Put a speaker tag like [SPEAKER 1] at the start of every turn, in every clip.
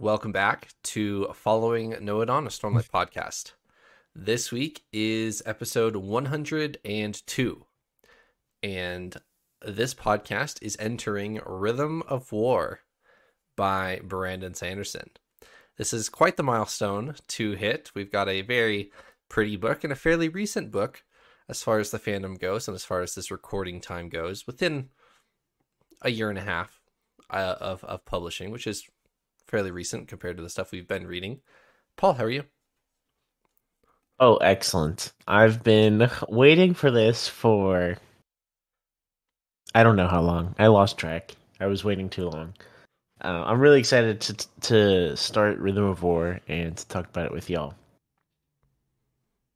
[SPEAKER 1] welcome back to Following Nohadon, a Stormlight podcast. This week is episode 102, and this podcast is entering Rhythm of War by Brandon Sanderson. This is quite the milestone to hit. We've got a very pretty book and a fairly recent book as far as the fandom goes and as far as this recording time goes within a year and a half uh, of, of publishing, which is fairly recent compared to the stuff we've been reading. Paul, how are you?
[SPEAKER 2] Oh, excellent. I've been waiting for this for I don't know how long. I lost track. I was waiting too long. Uh, I'm really excited to to start Rhythm of War and to talk about it with y'all.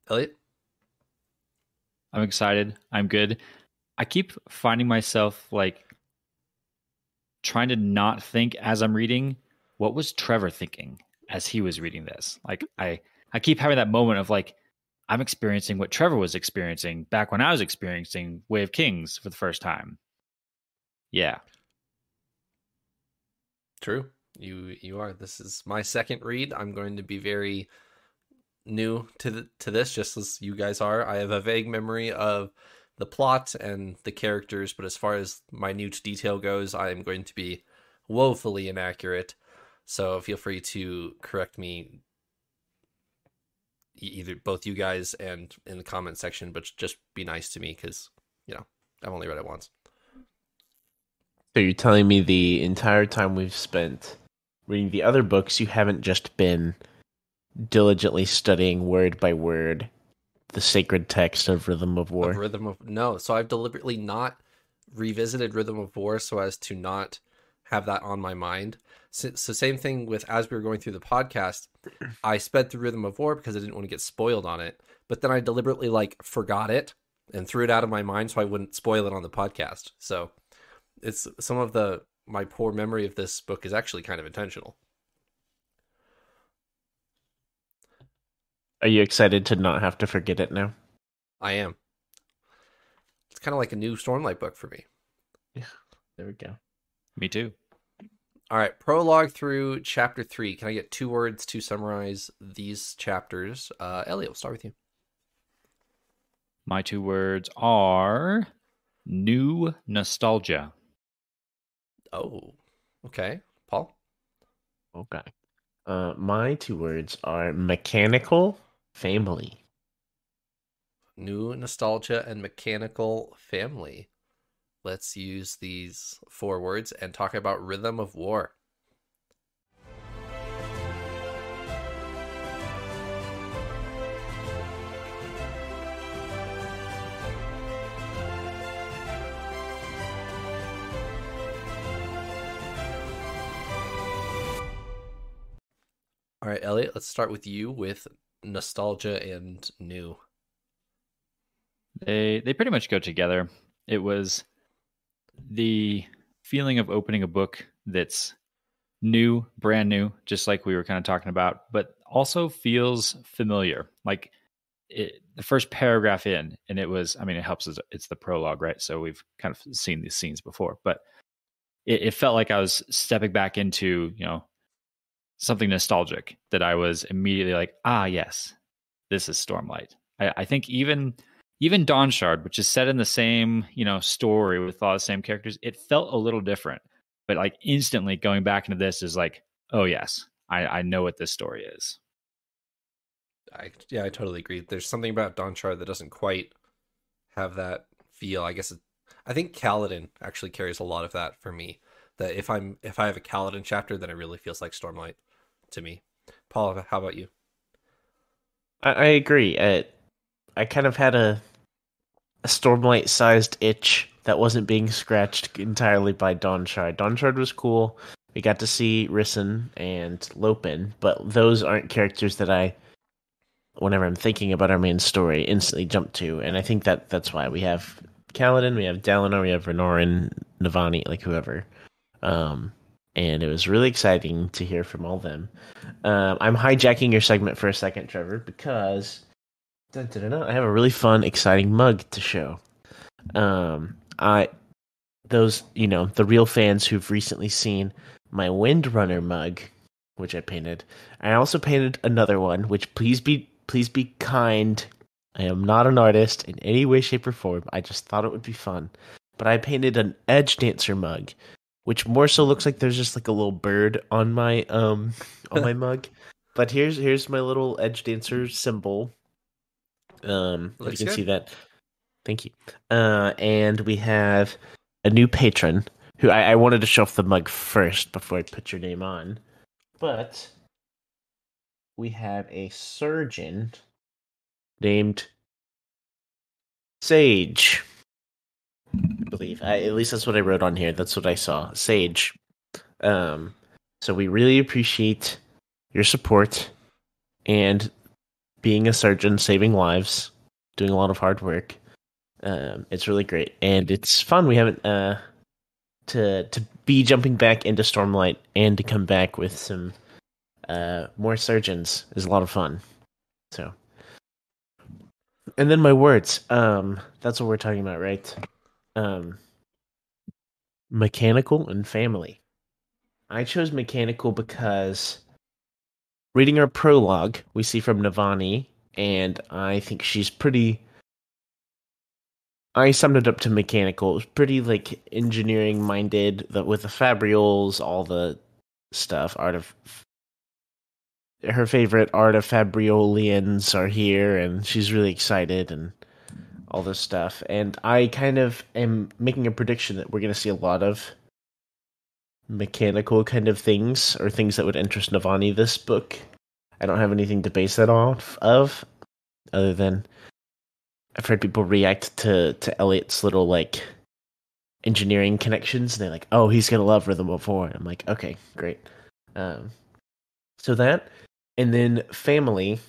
[SPEAKER 1] Elliot?
[SPEAKER 3] I'm excited. I'm good. I keep finding myself like trying to not think as I'm reading what was Trevor thinking as he was reading this? Like I I keep having that moment of like I'm experiencing what Trevor was experiencing back when I was experiencing Way of Kings for the first time. Yeah.
[SPEAKER 1] True. You you are. This is my second read. I'm going to be very new to the, to this just as you guys are. I have a vague memory of the plot and the characters, but as far as minute detail goes, I am going to be woefully inaccurate. So feel free to correct me either both you guys and in the comment section, but just be nice to me because, you know, I've only read it once.
[SPEAKER 2] So you're telling me the entire time we've spent reading the other books, you haven't just been diligently studying word by word the sacred text of Rhythm of War?
[SPEAKER 1] Of Rhythm of no. So I've deliberately not revisited Rhythm of War so as to not have that on my mind. So, so, same thing with as we were going through the podcast, I sped through Rhythm of War because I didn't want to get spoiled on it. But then I deliberately like forgot it and threw it out of my mind so I wouldn't spoil it on the podcast. So it's some of the my poor memory of this book is actually kind of intentional.
[SPEAKER 2] Are you excited to not have to forget it now?
[SPEAKER 1] I am. It's kind of like a new Stormlight book for me.
[SPEAKER 2] Yeah, there we go.
[SPEAKER 3] Me too.
[SPEAKER 1] All right, prologue through chapter three. Can I get two words to summarize these chapters? Uh, Elliot, we'll start with you.
[SPEAKER 3] My two words are new nostalgia.
[SPEAKER 1] Oh, okay. Paul?
[SPEAKER 2] Okay. Uh, my two words are mechanical family.
[SPEAKER 1] New nostalgia and mechanical family. Let's use these four words and talk about Rhythm of War. All right, Elliot, let's start with you with nostalgia and new.
[SPEAKER 3] They they pretty much go together. It was the feeling of opening a book that's new, brand new, just like we were kind of talking about, but also feels familiar. Like it, the first paragraph in, and it was, I mean, it helps. It's the prologue, right? So we've kind of seen these scenes before, but it, it felt like I was stepping back into, you know, something nostalgic that I was immediately like, ah, yes, this is Stormlight. I, I think even even Dawnshard, which is set in the same, you know, story with all the same characters, it felt a little different. But like instantly going back into this is like, oh yes, I, I know what this story is.
[SPEAKER 1] I yeah, I totally agree. There's something about Dawnshard that doesn't quite have that feel. I guess it, I think Kaladin actually carries a lot of that for me. That if I'm if I have a Kaladin chapter, then it really feels like Stormlight to me. Paul, how about you?
[SPEAKER 2] I, I agree. I, I kind of had a a Stormlight sized itch that wasn't being scratched entirely by Dawnshard. Dawnshard was cool. We got to see Rysn and Lopen, but those aren't characters that I, whenever I'm thinking about our main story, instantly jump to. And I think that that's why we have Kaladin, we have Dalinar, we have Renarin, Navani, like whoever. Um, and it was really exciting to hear from all them. Um, I'm hijacking your segment for a second, Trevor, because Dun, dun, dun, I have a really fun, exciting mug to show. Um, I those you know the real fans who've recently seen my Windrunner mug which I painted. I also painted another one, which please be please be kind. I am not an artist in any way, shape, or form. I just thought it would be fun. But I painted an Edge Dancer mug, which more so looks like there's just like a little bird on my um on my mug. But here's here's my little Edge Dancer symbol. Um,
[SPEAKER 1] Looks
[SPEAKER 2] you can
[SPEAKER 1] good.
[SPEAKER 2] see that. Thank you. Uh, and we have a new patron who I, I wanted to show off the mug first before I put your name on. But we have a surgeon named Sage. I believe. I, at least that's what I wrote on here. That's what I saw. Sage. Um, so we really appreciate your support and being a surgeon, saving lives, doing a lot of hard work. Um, it's really great and it's fun. We haven't uh, to to be jumping back into Stormlight and to come back with some uh, more surgeons is a lot of fun. So, and then my words. Um, that's what we're talking about, right? Um, mechanical and family. I chose mechanical because reading her prologue, we see from Navani, and I think she's pretty. I summed it up to mechanical. It was pretty like engineering minded, the, with the fabrials, all the stuff. Art of her favorite artifabrians are here, and she's really excited and all this stuff. And I kind of am making a prediction that we're going to see a lot of mechanical kind of things or things that would interest Navani this book. I don't have anything to base that off of, other than I've heard people react to to Elliot's little like engineering connections. They're like, "Oh, he's gonna love Rhythm of War." I'm like, "Okay, great." Um, so that, and then family,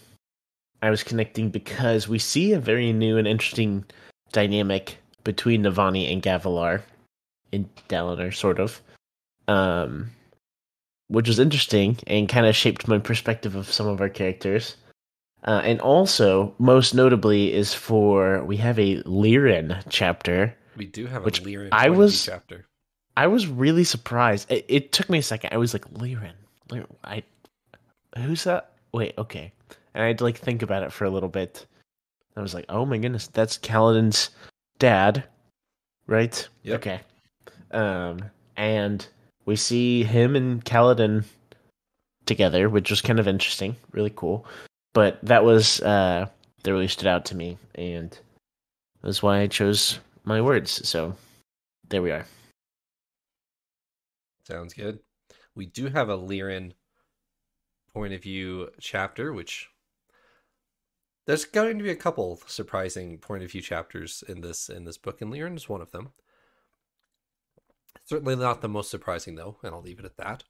[SPEAKER 2] I was connecting because we see a very new and interesting dynamic between Navani and Gavilar in Dalinar, sort of, um, which was interesting and kind of shaped my perspective of some of our characters. Uh, and also, most notably, is for we have a Lirin chapter.
[SPEAKER 1] We do have
[SPEAKER 2] Which
[SPEAKER 1] a Lirin
[SPEAKER 2] I
[SPEAKER 1] point of view
[SPEAKER 2] was-
[SPEAKER 1] chapter.
[SPEAKER 2] I was really surprised. It, it took me a second. I was like, Lirin, Lirin, I, who's that? Wait, okay. And I had to like think about it for a little bit. I was like, oh my goodness, that's Kaladin's dad, right?
[SPEAKER 1] Yep.
[SPEAKER 2] Okay. Um, and we see him and Kaladin together, which was kind of interesting, really cool. But that was uh that really stood out to me, and that's why I chose my words. So there we are.
[SPEAKER 1] Sounds good. We do have a Lirin point of view chapter, which there's going to be a couple surprising point of view chapters in this in this book, and Lirin is one of them. Certainly not the most surprising though, and I'll leave it at that.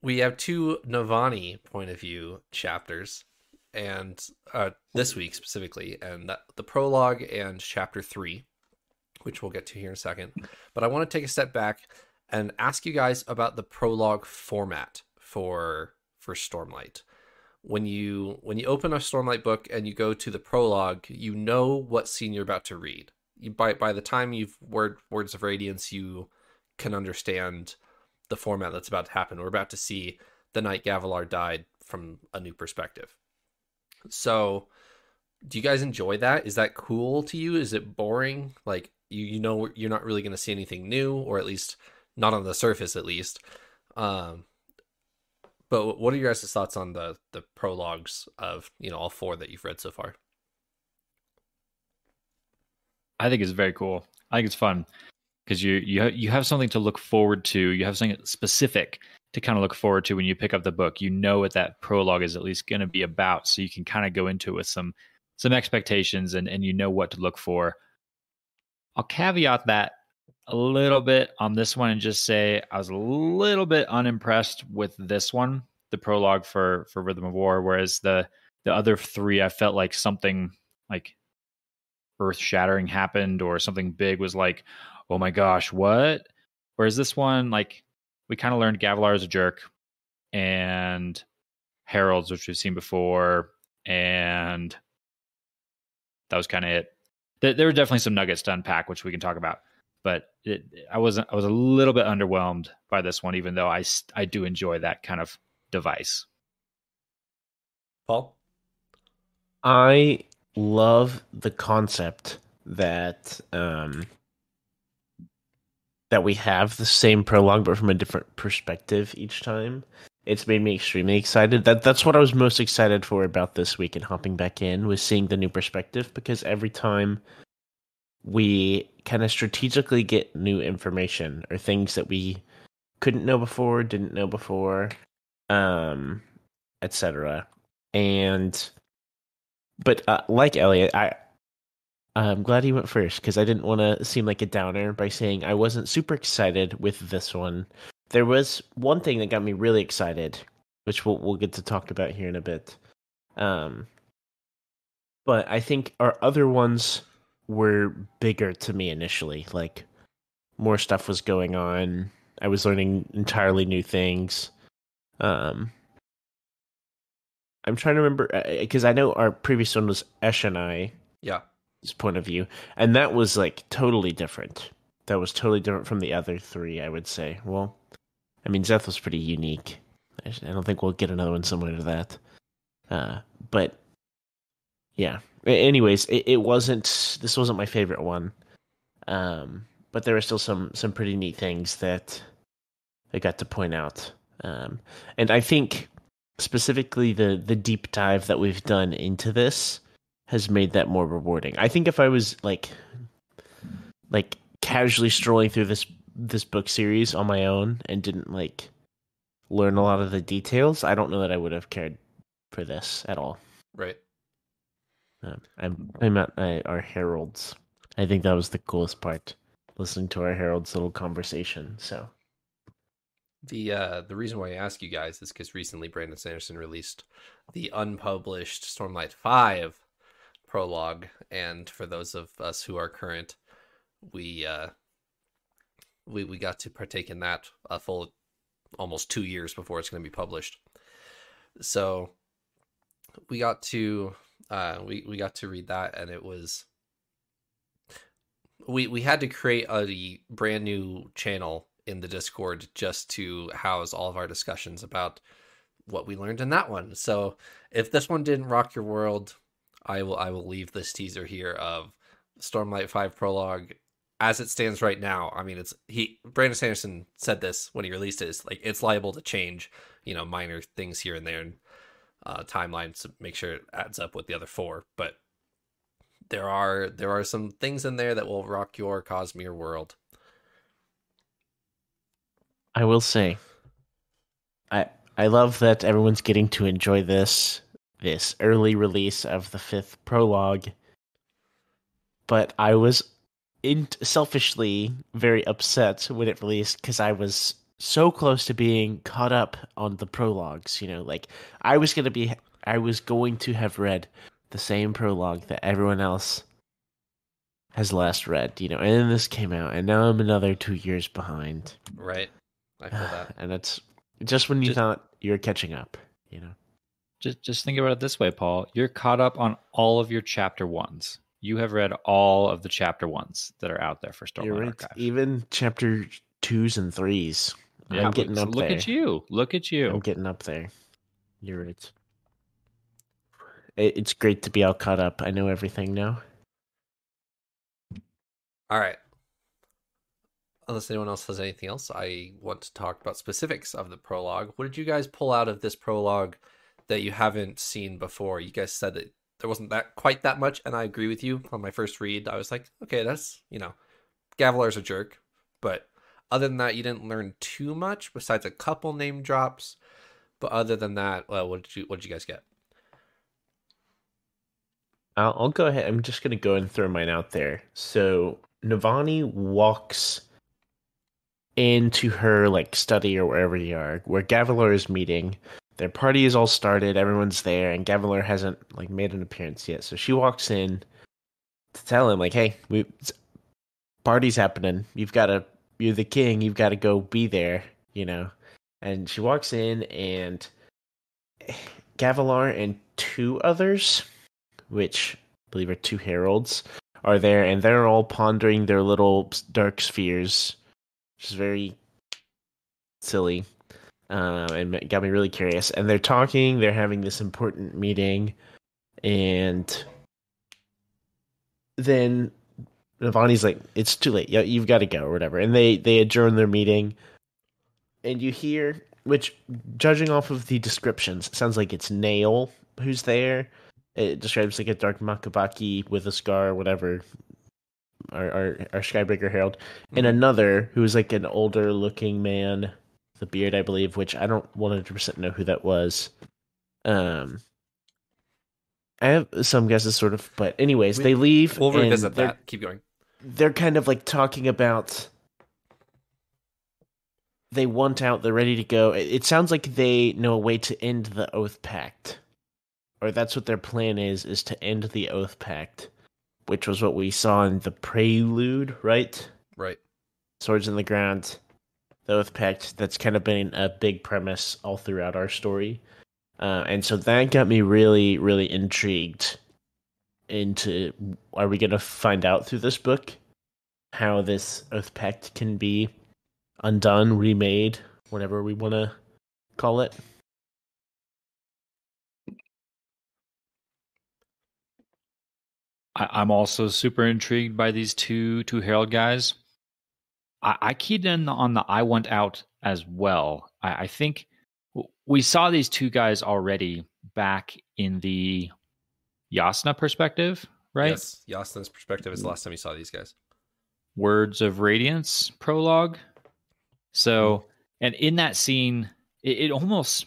[SPEAKER 1] We have two Navani point of view chapters, and uh, this week specifically, and that, the prologue and chapter three, which we'll get to here in a second. But I want to take a step back and ask you guys about the prologue format for for Stormlight. When you when you open a Stormlight book and you go to the prologue, you know what scene you're about to read. By by the time you've word words of radiance, you can understand the format that's about to happen. We're about to see the night Gavilar died from a new perspective. So, do you guys enjoy that? Is that cool to you? Is it boring? Like you you know you're not really going to see anything new, or at least not on the surface, at least. Um, but what are your guys' thoughts on the the prologues of you know all four that you've read so far?
[SPEAKER 3] I think it's very cool. I think it's fun because you you you have something to look forward to. You have something specific to kind of look forward to when you pick up the book. You know what that prologue is at least going to be about, so you can kind of go into it with some some expectations and and you know what to look for. I'll caveat that a little bit on this one and just say I was a little bit unimpressed with this one, the prologue for for Rhythm of War, whereas the the other three I felt like something like earth shattering happened or something big was like, oh my gosh, what? Whereas this one, like, we kind of learned Gavilar is a jerk and Heralds, which we've seen before, and that was kind of it. There, were definitely some nuggets to unpack, which we can talk about. but it, I wasn't. I was a little bit underwhelmed by this one, even though I I do enjoy that kind of device.
[SPEAKER 1] Paul,
[SPEAKER 2] I love the concept that um that we have the same prologue but from a different perspective each time. It's made me extremely excited. That that's what I was most excited for about this week and hopping back in was seeing the new perspective because every time we kind of strategically get new information or things that we couldn't know before, didn't know before, um, etc. And but uh, like Elliot, I I'm glad he went first because I didn't want to seem like a downer by saying I wasn't super excited with this one. There was one thing that got me really excited, which we'll we'll get to talk about here in a bit. Um, but I think our other ones were bigger to me initially. Like more stuff was going on. I was learning entirely new things. Um, I'm trying to remember because uh, I know our previous one was Eshonai.
[SPEAKER 1] Yeah.
[SPEAKER 2] His point of view, and that was like totally different. That was totally different from the other three. I would say. Well, I mean, Szeth was pretty unique. I don't think we'll get another one similar to that. Uh, but yeah. Anyways, it, it wasn't. This wasn't my favorite one. Um, but there were still some some pretty neat things that I got to point out. Um, and I think specifically the the deep dive that we've done into this has made that more rewarding. I think if I was like like casually strolling through this this book series on my own and didn't like learn a lot of the details, I don't know that I would have cared for this at all.
[SPEAKER 1] Right.
[SPEAKER 2] Um, I'm I'm at uh, our heralds. I think that was the coolest part, listening to our heralds' little conversation. So
[SPEAKER 1] the uh, the reason why I ask you guys is because recently Brandon Sanderson released the unpublished Stormlight Five prologue, and for those of us who are current, we uh, we we got to partake in that a full almost two years before it's going to be published. So we got to uh, we we got to read that, and it was we we had to create a brand new channel in the Discord just to house all of our discussions about what we learned in that one. So if this one didn't rock your world, I will I will leave this teaser here of Stormlight 5 prologue as it stands right now. I mean it's he Brandon Sanderson said this when he released it, it's like it's liable to change, you know, minor things here and there and uh timelines to make sure it adds up with the other four. But there are there are some things in there that will rock your Cosmere world.
[SPEAKER 2] I will say, I I love that everyone's getting to enjoy this this early release of the fifth prologue. But I was in selfishly very upset when it released because I was so close to being caught up on the prologues. You know, like I was gonna be, I was going to have read the same prologue that everyone else has last read. You know, and then this came out, and now I'm another two years behind.
[SPEAKER 1] Right. I feel that.
[SPEAKER 2] and that's just when you
[SPEAKER 3] Just-
[SPEAKER 2] thought you're catching up, you know.
[SPEAKER 3] Just just think about it this way, Paul. You're caught up on all of your chapter ones. You have read all of the chapter ones that are out there for Stormlight
[SPEAKER 2] you're right.
[SPEAKER 3] Archive.
[SPEAKER 2] Even chapter twos and threes.
[SPEAKER 3] Yeah,
[SPEAKER 2] I'm getting
[SPEAKER 3] look,
[SPEAKER 2] up
[SPEAKER 3] look
[SPEAKER 2] there.
[SPEAKER 3] at you. Look at you.
[SPEAKER 2] I'm getting up there. You're right. It, it's great to be all caught up. I know everything now.
[SPEAKER 1] All right. Unless anyone else has anything else, I want to talk about specifics of the prologue. What did you guys pull out of this prologue that you haven't seen before? You guys said that there wasn't that quite that much, and I agree with you. On my first read, I was like, okay, that's you know, Gavilar's a jerk, but other than that, you didn't learn too much besides a couple name drops. But other than that, well, what did you what did you guys get?
[SPEAKER 2] I'll, I'll go ahead. I'm just to go and throw mine out there. So Navani walks into her like study or wherever they are, where Gavilar is meeting. Their party is all started. Everyone's there, and Gavilar hasn't like made an appearance yet. So she walks in to tell him like, "Hey, we party's happening. You've got to. You're the king. You've got to go be there." You know. And she walks in, and Gavilar and two others which I believe are two heralds, are there, and they're all pondering their little dark spheres, which is very silly, um, and got me really curious. And they're talking. They're having this important meeting, and then Navani's like, "It's too late. You've got to go, or whatever." And they they adjourn their meeting, and you hear, which, judging off of the descriptions, sounds like it's Nale who's there. It describes like a dark Makabaki with a scar, whatever. Our our, our Skybreaker Herald, and
[SPEAKER 1] Mhm.
[SPEAKER 2] another who's like an older looking man, the beard, I believe, which I don't one hundred percent know who that was. Um, I have some guesses, sort of, but anyways,
[SPEAKER 1] We-
[SPEAKER 2] they leave.
[SPEAKER 1] We'll
[SPEAKER 2] and
[SPEAKER 1] revisit that. Keep going.
[SPEAKER 2] they're kind of like talking about they want out they're ready to go it sounds like they know a way to end the oath pact or that's what their plan is is to end the oath pact which was what we saw in the prelude right?
[SPEAKER 1] Right.
[SPEAKER 2] swords in the ground. The oath pact that's kind of been a big premise all throughout our story. Uh, and so that got me really really intrigued into are we going to find out through this book how this oath pact can be undone remade whatever we want to call it
[SPEAKER 3] I, I'm also super intrigued by these two two Herald guys. I, I keyed in on the I want out as well. I, I think we saw these two guys already back in the Jasnah perspective, right?
[SPEAKER 1] Yes. Jasnah's perspective is the last time you saw these guys.
[SPEAKER 3] Words of Radiance prologue. So, hmm. and in that scene, it, it almost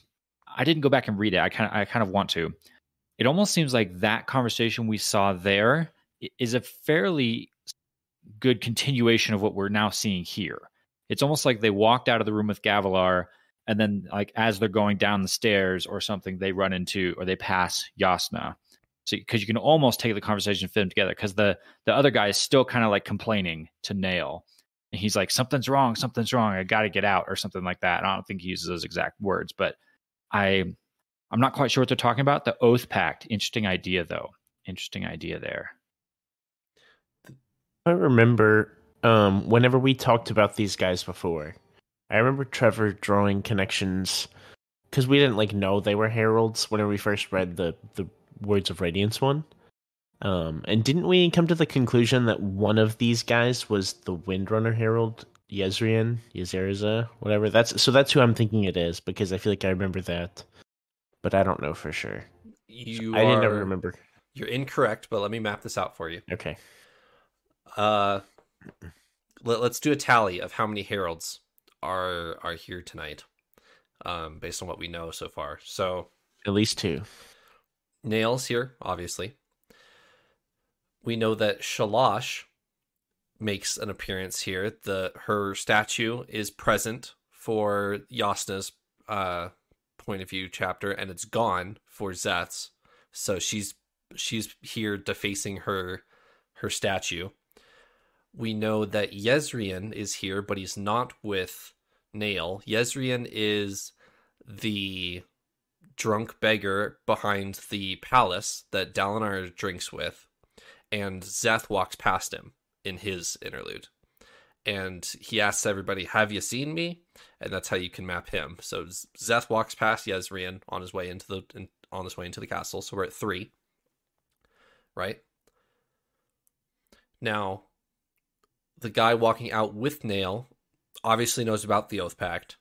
[SPEAKER 3] I didn't go back and read it. I kind of I kind of want to. It almost seems like that conversation we saw there is a fairly good continuation of what we're now seeing here. It's almost like they walked out of the room with Gavilar, and then like as they're going down the stairs or something, they run into or they pass Jasnah. So because you can almost take the conversation and fit them together because the the other guy is still kind of like complaining to Nale. And he's like, something's wrong, something's wrong. I got to get out or something like that. And I don't think he uses those exact words, but I, I'm not quite sure what they're talking about. The oath pact, interesting idea though. Interesting idea there.
[SPEAKER 2] i remember um whenever we talked about these guys before i remember trevor drawing connections because we didn't like know they were heralds whenever we first read the the words of radiance one um and didn't we come to the conclusion that one of these guys was the windrunner herald Jezrien, Yezeriza, whatever. That's so that's who I'm thinking it is because I feel like I remember that, but I don't know for sure.
[SPEAKER 1] You
[SPEAKER 2] I didn't remember.
[SPEAKER 1] You're incorrect, but let me map this out for you.
[SPEAKER 2] Okay,
[SPEAKER 1] Uh, let, us do a tally of how many heralds are are here tonight, um, based on what we know so far. So
[SPEAKER 2] at least two.
[SPEAKER 1] Nale's here, obviously. We know that Shalash makes an appearance here. The her statue is present for Jasnah's uh, point of view chapter, and it's gone for Szeth's. So she's she's here defacing her her statue. We know that Jezrien is here, but he's not with Nale. Jezrien is the drunk beggar behind the palace that Dalinar drinks with, and Zeth walks past him in his interlude. And he asks everybody, Have you seen me? And that's how you can map him. So Szeth walks past Jezrien on his way into the in, on his way into the castle. So we're at three. Right? Now, the guy walking out with Nale obviously knows about the Oath Pact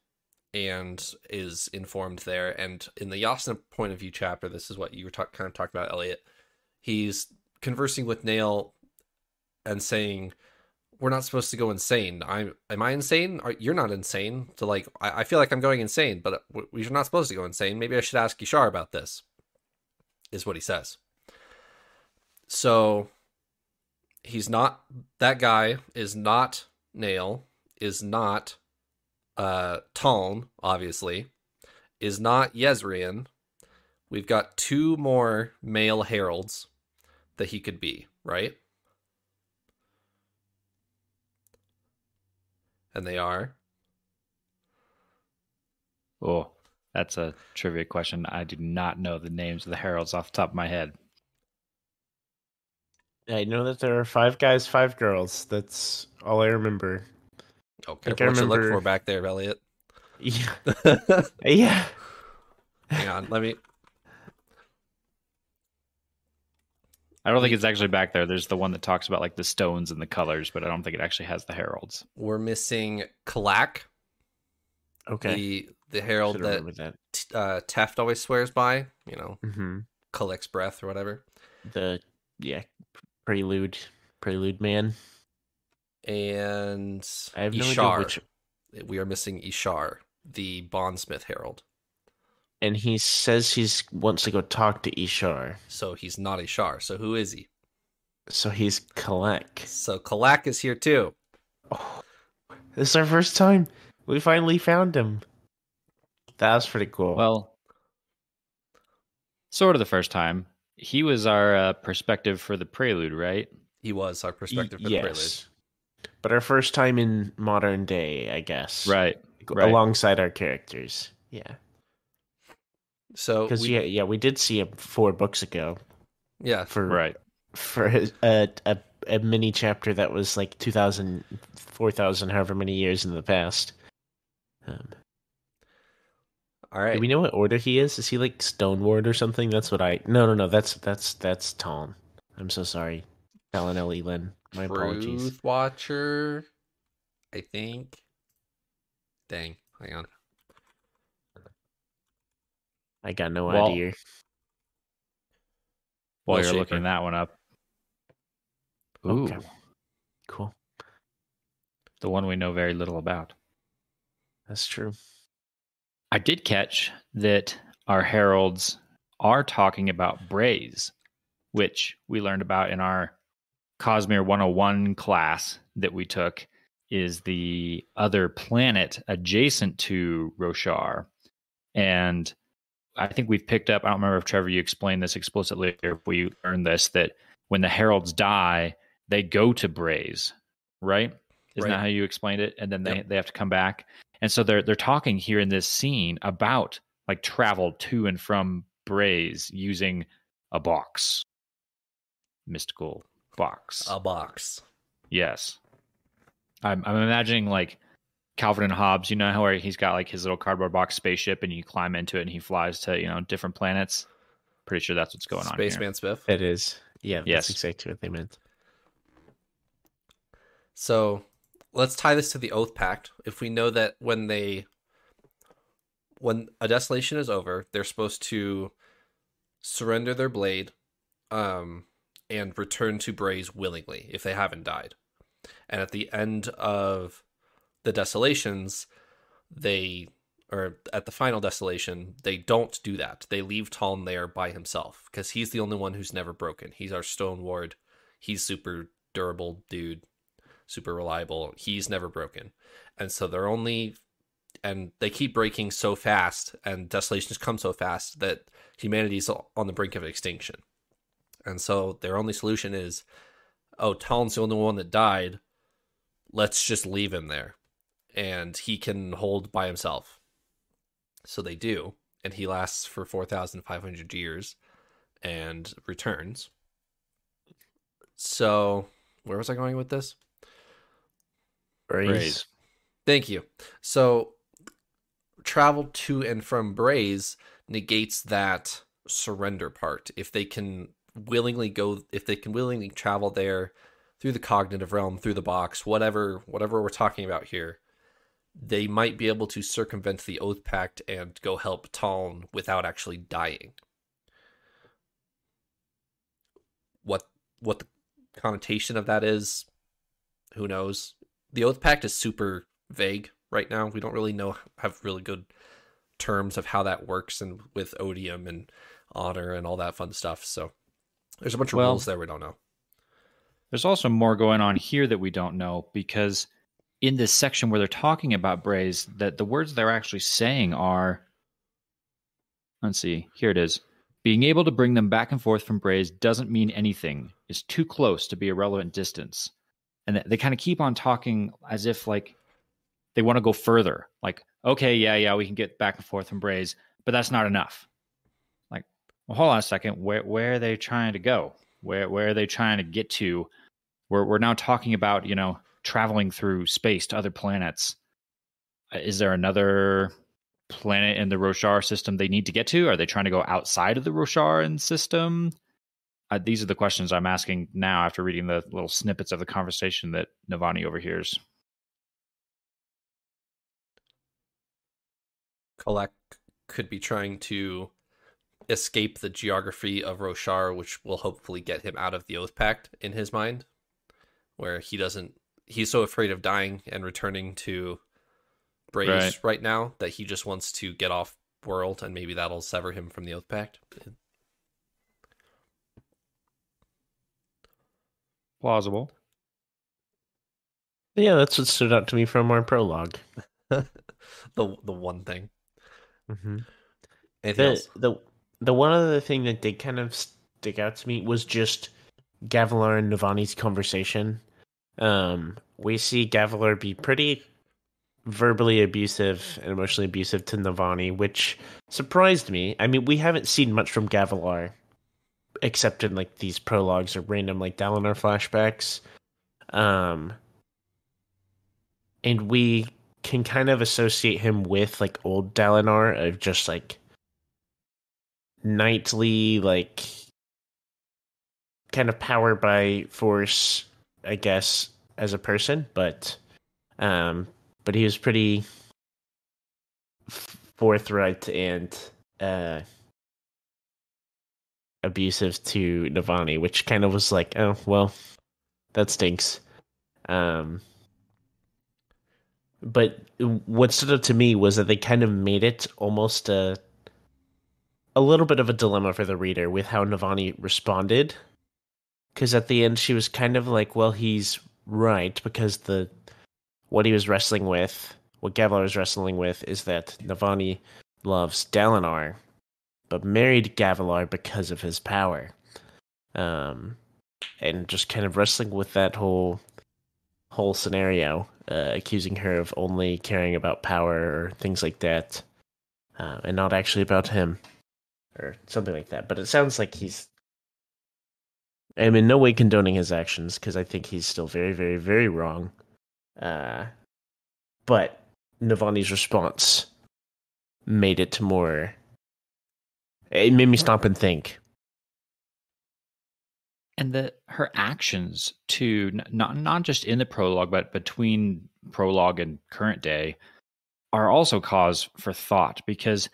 [SPEAKER 1] and is informed there. And in the Jasnah point of view chapter, this is what you were talk- kind of talking about, Elliot. He's conversing with Nale and saying, "We're not supposed to go insane. I'm. Am I insane? Are, you're not insane. To like, I, I feel like I'm going insane, but we- we're not supposed to go insane. Maybe I should ask Ishar about this." Is what he says. So he's not. That guy is not Nale. Is not uh Taln, obviously, is not Jezrien. We've got two more male heralds that he could be, right? And they are
[SPEAKER 3] Oh, that's a trivia question. I do not know the names of the heralds off the top of my head.
[SPEAKER 2] I know that there are five guys, five girls. That's all I remember.
[SPEAKER 1] Oh, okay,
[SPEAKER 2] Think I
[SPEAKER 1] what you look for back there, Elliot?
[SPEAKER 2] Yeah, yeah.
[SPEAKER 1] Hang on, let me.
[SPEAKER 3] I don't think it's actually back there. There's the one that talks about like the stones and the colors, but I don't think it actually has the heralds.
[SPEAKER 1] We're missing Kalak,
[SPEAKER 2] Okay.
[SPEAKER 1] the the herald that
[SPEAKER 2] that.
[SPEAKER 1] t- uh, Teft always swears by. You know,
[SPEAKER 2] hmm
[SPEAKER 1] collects breath or whatever.
[SPEAKER 2] The yeah, prelude, prelude man.
[SPEAKER 1] And
[SPEAKER 2] I have no
[SPEAKER 1] Ishar.
[SPEAKER 2] idea which.
[SPEAKER 1] We are missing Ishar, the bondsmith herald.
[SPEAKER 2] And he says he wants to go talk to Ishar.
[SPEAKER 1] So he's not Ishar. So who is he?
[SPEAKER 2] So he's Kalak.
[SPEAKER 1] So Kalak is here too.
[SPEAKER 2] Oh, this is our first time. We finally found him. That was pretty cool.
[SPEAKER 3] Well, sort of the first time. He was our uh, perspective for the prelude, right?
[SPEAKER 1] He was our perspective for the prelude.
[SPEAKER 2] But our first time in modern day, I guess.
[SPEAKER 3] Right. Right.
[SPEAKER 2] Alongside our characters. Yeah.
[SPEAKER 1] So
[SPEAKER 2] Because yeah, yeah, we did see him four books ago
[SPEAKER 1] yeah,
[SPEAKER 2] for
[SPEAKER 3] Right.
[SPEAKER 2] for a, a a mini chapter that was like 2000 4000 however many years in the past. Um,
[SPEAKER 1] all right.
[SPEAKER 2] Do we know what order he is? Is he like Stone Ward or something? That's what I. No, no, no. That's that's that's Tom. I'm so sorry, Alan L. Elin. My apologies.
[SPEAKER 1] Truth Watcher, I think. Dang, hang on.
[SPEAKER 2] I got no
[SPEAKER 3] Well,
[SPEAKER 2] idea.
[SPEAKER 3] While you're
[SPEAKER 1] Shaper.
[SPEAKER 3] looking that one up. Ooh,
[SPEAKER 2] Okay. Cool.
[SPEAKER 3] the one we know very little about.
[SPEAKER 2] That's true.
[SPEAKER 3] I did catch that our heralds are talking about Braize, which we learned about in our Cosmere 101 class that we took, is the other planet adjacent to Roshar. And I think we've picked up, I don't remember if Trevor, you explained this explicitly or if we learned this, that when the heralds die, they go to Braize, right? Isn't
[SPEAKER 1] Right.
[SPEAKER 3] that how you explained it? And then they,
[SPEAKER 1] Yep.
[SPEAKER 3] they have to come back. And so they're they're talking here in this scene about like travel to and from Braize using a box. Mystical box.
[SPEAKER 1] A box.
[SPEAKER 3] yes. I'm I'm imagining like Calvin and Hobbes, you know how where he's got like his little cardboard box spaceship and you climb into it and he flies to, you know, different planets. Pretty sure that's what's going on here.
[SPEAKER 1] Spaceman Spiff.
[SPEAKER 2] It is. Yeah.
[SPEAKER 3] Yes.
[SPEAKER 2] That's exactly what they meant.
[SPEAKER 1] So let's tie this to the Oath Pact. If we know that when they when a desolation is over, they're supposed to surrender their blade um and return to Braize willingly if they haven't died. And at the end of the desolations, they or at the final desolation, they don't do that. They leave Taln there by himself because he's the only one who's never broken. He's our stone ward. He's super durable dude super reliable. He's never broken. And so they're only and they keep breaking so fast and desolations come so fast that humanity's on the brink of extinction. And so their only solution is oh, Taln's the only one that died. Let's just leave him there. And he can hold by himself. So they do, and he lasts for 4500 years and returns. So, where was I going with this?
[SPEAKER 2] Braize.
[SPEAKER 3] Braize.
[SPEAKER 1] Thank you. So, travel to and from Braize negates that surrender part. If they can willingly go, if they can willingly travel there through the cognitive realm, through the box, whatever, whatever we're talking about here, they might be able to circumvent the Oath Pact and go help Taln without actually dying. What what the connotation of that is, who knows? The Oath Pact is super vague right now. We don't really know have really good terms of how that works and with odium and honor and all that fun stuff. So there's a bunch of
[SPEAKER 3] Well-
[SPEAKER 1] rules there we don't know.
[SPEAKER 3] There's also more going on here that we don't know because in this section where they're talking about Braize, that the words they're actually saying are let's see, here it is. Being able to bring them back and forth from Braize doesn't mean anything. It's too close to be a relevant distance. And they, kind of keep on talking as if like they want to go further. Like, okay, yeah, yeah, we can get back and forth from Braze, but that's not enough. Like, well, hold on a second. Where where are they trying to go? Where where are they trying to get to? We're we're now talking about you know traveling through space to other planets. Uh, Is there another planet in the Roshar system they need to get to? Are they trying to go outside of the Rosharan system? Uh, these are the questions I'm asking now after reading the little snippets of the conversation that Navani overhears.
[SPEAKER 1] Kalak could be trying to escape the geography of Roshar, which will hopefully get him out of the Oath Pact in his mind, where he doesn't. He's so afraid of dying and returning to Braize
[SPEAKER 3] Right.
[SPEAKER 1] right, now that he just wants to get off world, and maybe that'll sever him from the Oath Pact.
[SPEAKER 3] Plausible.
[SPEAKER 2] Yeah, that's what stood out to me from our prologue.
[SPEAKER 1] the the one thing.
[SPEAKER 2] Mm-hmm.
[SPEAKER 1] Anything
[SPEAKER 2] The
[SPEAKER 1] else?
[SPEAKER 2] the the one other thing that did kind of stick out to me was just Gavilar and Navani's conversation. Um, we see Gavilar be pretty verbally abusive and emotionally abusive to Navani, which surprised me. I mean, we haven't seen much from Gavilar except in like these prologues or random like Dalinar flashbacks. Um and we can kind of associate him with like old Dalinar of just like knightly like kind of power by force i guess as a person but um but he was pretty forthright and uh abusive to navani which kind of was like oh well that stinks um but what stood out to me was that they kind of made it almost a a little bit of a dilemma for the reader with how Navani responded. Because at the end, she was kind of like, "Well, he's right," because the what he was wrestling with, what Gavilar was wrestling with, is that Navani loves Dalinar, but married Gavilar because of his power, um, and just kind of wrestling with that whole whole scenario, uh, accusing her of only caring about power or things like that, uh, and not actually about him or something like that. But it sounds like he's. I'm in no way condoning his actions because I think he's still very, very, very wrong. Uh, but Navani's response made it more. It made me stop and think.
[SPEAKER 3] and the her actions to not not just in the prologue but between prologue and current day are also cause for thought because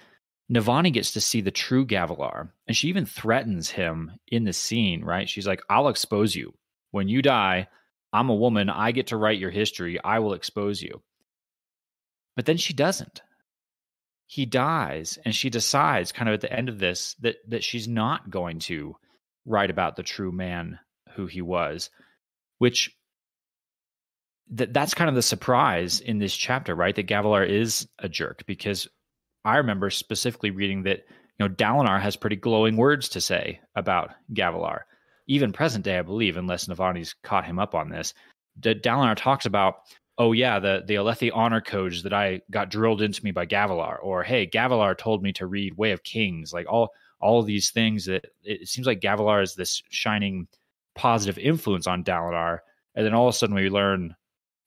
[SPEAKER 3] Navani gets to see the true Gavilar and she even threatens him in the scene right? She's like I'll expose you. When you die I'm a woman. I get to write your history. I will expose you. But then she doesn't. He dies and she decides kind of at the end of this that that she's not going to write about the true man who he was which that that's kind of the surprise in this chapter right? That Gavilar is a jerk because I remember specifically reading that you know Dalinar has pretty glowing words to say about Gavilar even present day I believe unless Navani's caught him up on this D- Dalinar talks about oh yeah the the Alethi honor codes that I got drilled into me by Gavilar or hey Gavilar told me to read Way of Kings like all all of these things that it seems like Gavilar is this shining positive influence on Dalinar, and then all of a sudden we learn,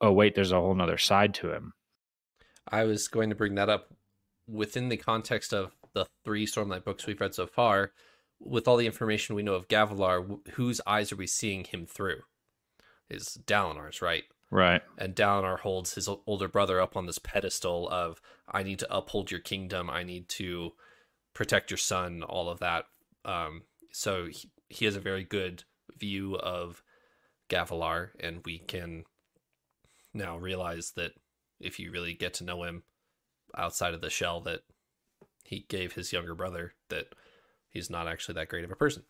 [SPEAKER 3] oh wait, there's a whole nother side to him.
[SPEAKER 1] I was going to bring that up within the context of the three Stormlight books we've read so far. With all the information we know of Gavilar, wh- whose eyes are we seeing him through? Is Dalinar's, right?
[SPEAKER 3] Right.
[SPEAKER 1] And Dalinar holds his older brother up on this pedestal of, I need to uphold your kingdom, I need to protect your son, all of that. Um, so he, he has a very good view of Gavilar, and we can now realize that if you really get to know him outside of the shell that he gave his younger brother, that he's not actually that great of a person.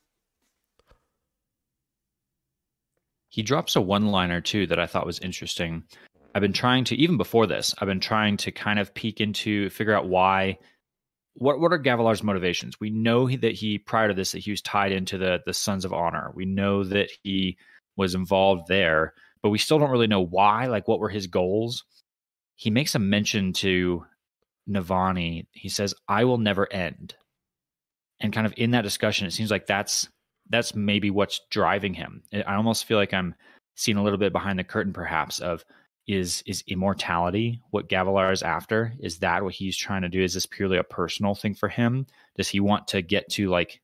[SPEAKER 3] He drops a one liner too that I thought was interesting. I've been trying to, even before this, I've been trying to kind of peek into, figure out why. What what are Gavilar's motivations? We know he, that he prior to this that he was tied into the the Sons of Honor. We know that he was involved there, but we still don't really know why. Like, what were his goals? He makes a mention to Navani. He says, "I will never end," and kind of in that discussion, it seems like that's that's maybe what's driving him. I almost feel like I'm seeing a little bit behind the curtain, perhaps, of is is immortality what Gavilar is after? Is that what he's trying to do? Is this purely a personal thing for him? Does he want to get to like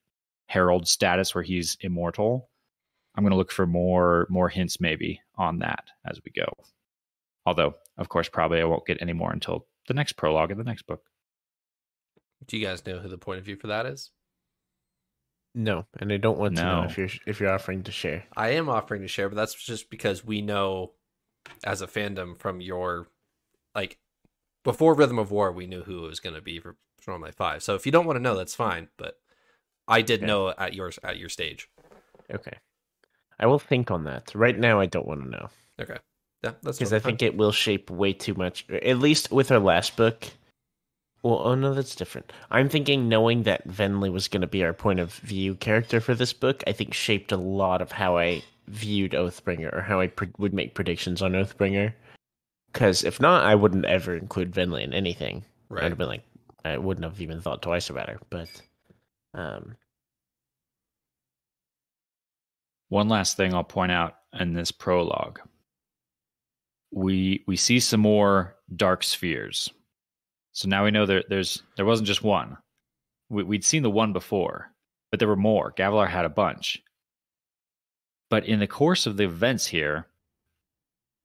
[SPEAKER 3] Herald status where he's immortal? I'm going to look for more more hints maybe on that as we go. Although, of course, probably I won't get any more until the next prologue in the next book.
[SPEAKER 1] Do you guys know who the point of view for that is?
[SPEAKER 2] No, and I don't want to know if you're if you're offering to share.
[SPEAKER 1] I am offering to share, but that's just because we know as a fandom from your like before Rhythm of War, we knew who it was going to be for Stormlight Five. So if you don't want to know, that's fine. But I did
[SPEAKER 2] Okay.
[SPEAKER 1] know at yours at your stage.
[SPEAKER 2] Okay, I will think on that. Right now, I don't want to know
[SPEAKER 1] Okay, yeah, that's
[SPEAKER 2] because I think it will shape way too much. At least with our last book. Well, oh no, that's different. I'm thinking knowing that Venli was going to be our point of view character for this book, I think shaped a lot of how I viewed Oathbringer or how I pre- would make predictions on Oathbringer. Because if not, I wouldn't ever include Venli in anything.
[SPEAKER 1] Right.
[SPEAKER 2] I'd have been like, I wouldn't have even thought twice about her. But, um,
[SPEAKER 3] One last thing I'll point out in this prologue. We we see some more dark spheres. So now we know there there's there wasn't just one. We, we'd seen the one before, but there were more. Gavilar had a bunch. But in the course of the events here,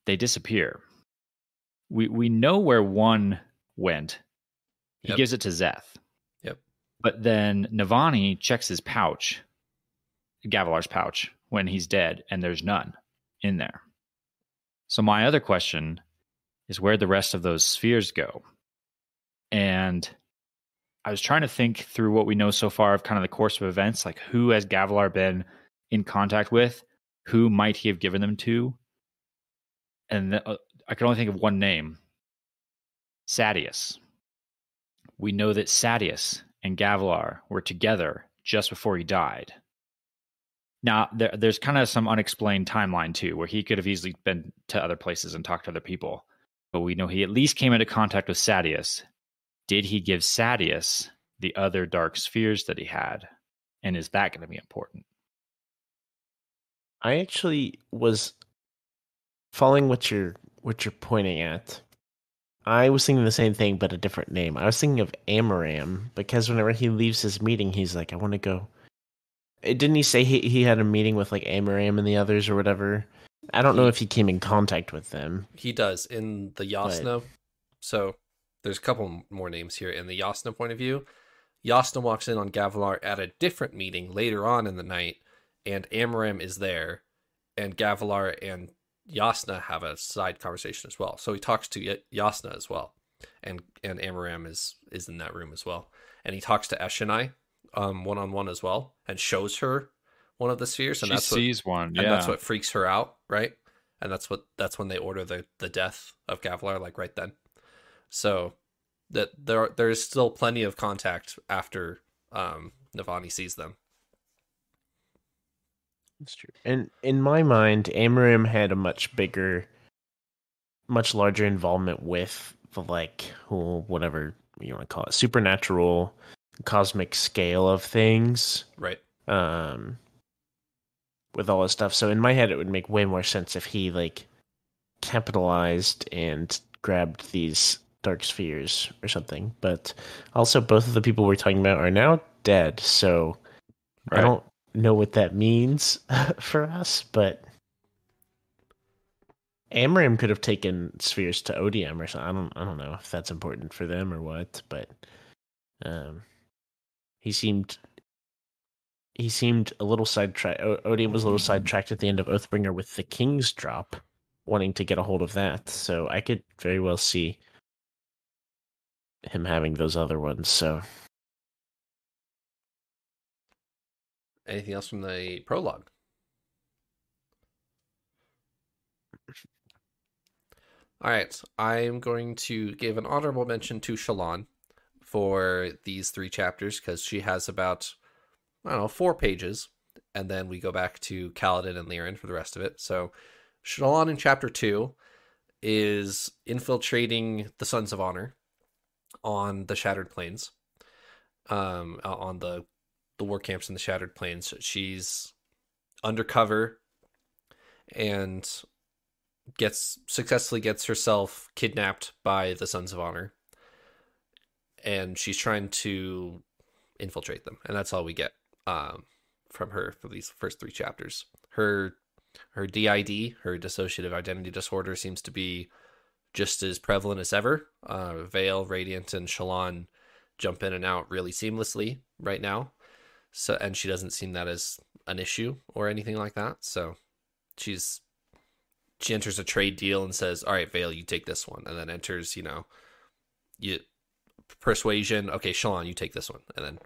[SPEAKER 3] they disappear. We we know where one went. He
[SPEAKER 1] Yep.
[SPEAKER 3] gives it to Szeth.
[SPEAKER 1] Yep.
[SPEAKER 3] But then Navani checks his pouch, Gavilar's pouch, when he's dead, and there's none in there. So my other question is where the rest of those spheres go. And I was trying to think through what we know so far of kind of the course of events, like who has Gavilar been in contact with, who might he have given them to, and th- uh, I can only think of one name, Sadeas. We know that Sadeas and Gavilar were together just before he died. Now, there, there's kind of some unexplained timeline too, where he could have easily been to other places and talked to other people. But we know he at least came into contact with Sadeas. Did he give Sadeas the other dark spheres that he had? And is that going to be important?
[SPEAKER 2] I actually was following what you're what you're pointing at. I was thinking the same thing, but a different name. I was thinking of Amaram because whenever he leaves his meeting, he's like, "I want to go." Didn't he say he he had a meeting with like Amaram and the others or whatever? I don't know if he came in contact with them.
[SPEAKER 1] He does in the Jasnah. So there's a couple more names here in the Jasnah point of view. Jasnah walks in on Gavilar at a different meeting later on in the night, and Amaram is there, and Gavilar and Jasnah have a side conversation as well. So he talks to Jasnah as well, and and Amaram is is in that room as well, and he talks to Eshonai, um, one on one as well, and shows her one of the spheres, and
[SPEAKER 3] she
[SPEAKER 1] that's what
[SPEAKER 3] sees one.
[SPEAKER 1] and that's what freaks her out, right? And that's what that's when they order the the death of Gavilar, like right then. So that there there is still plenty of contact after um Navani sees them.
[SPEAKER 2] That's true. And in my mind, Amaram had a much bigger, much larger involvement with the like, well, whatever you want to call it, supernatural, cosmic scale of things.
[SPEAKER 1] Right.
[SPEAKER 2] Um, with all this stuff. So in my head, it would make way more sense if he like capitalized and grabbed these dark spheres or something. But also, both of the people we're talking about are now dead. So I don't know what that means for us, but Amaram could have taken spheres to Odium or something. I don't I don't know if that's important for them or what, but um he seemed he seemed a little sidetracked. O- Odium was a little sidetracked at the end of Oathbringer with the King's drop, wanting to get a hold of that. So I could very well see him having those other ones. So
[SPEAKER 1] Anything else from the prologue? All right, I'm going to give an honorable mention to Shallan for these three chapters because she has about I don't know four pages, and then we go back to Kaladin and Lirin for the rest of it. So Shallan in chapter two is infiltrating the Sons of Honor on the Shattered Plains, um, on the the war camps in the Shattered Plains. She's undercover and gets successfully gets herself kidnapped by the Sons of Honor. And she's trying to infiltrate them, and that's all we get um, from her for these first three chapters. Her her DID, her dissociative identity disorder, seems to be just as prevalent as ever. Uh, Veil, Radiant, and Shallan jump in and out really seamlessly right now. So, and she doesn't seem that as an issue or anything like that. So, she's she enters a trade deal and says, "All right, Veil, you take this one," and then enters, you know, you persuasion. Okay, Shallan, you take this one, and then.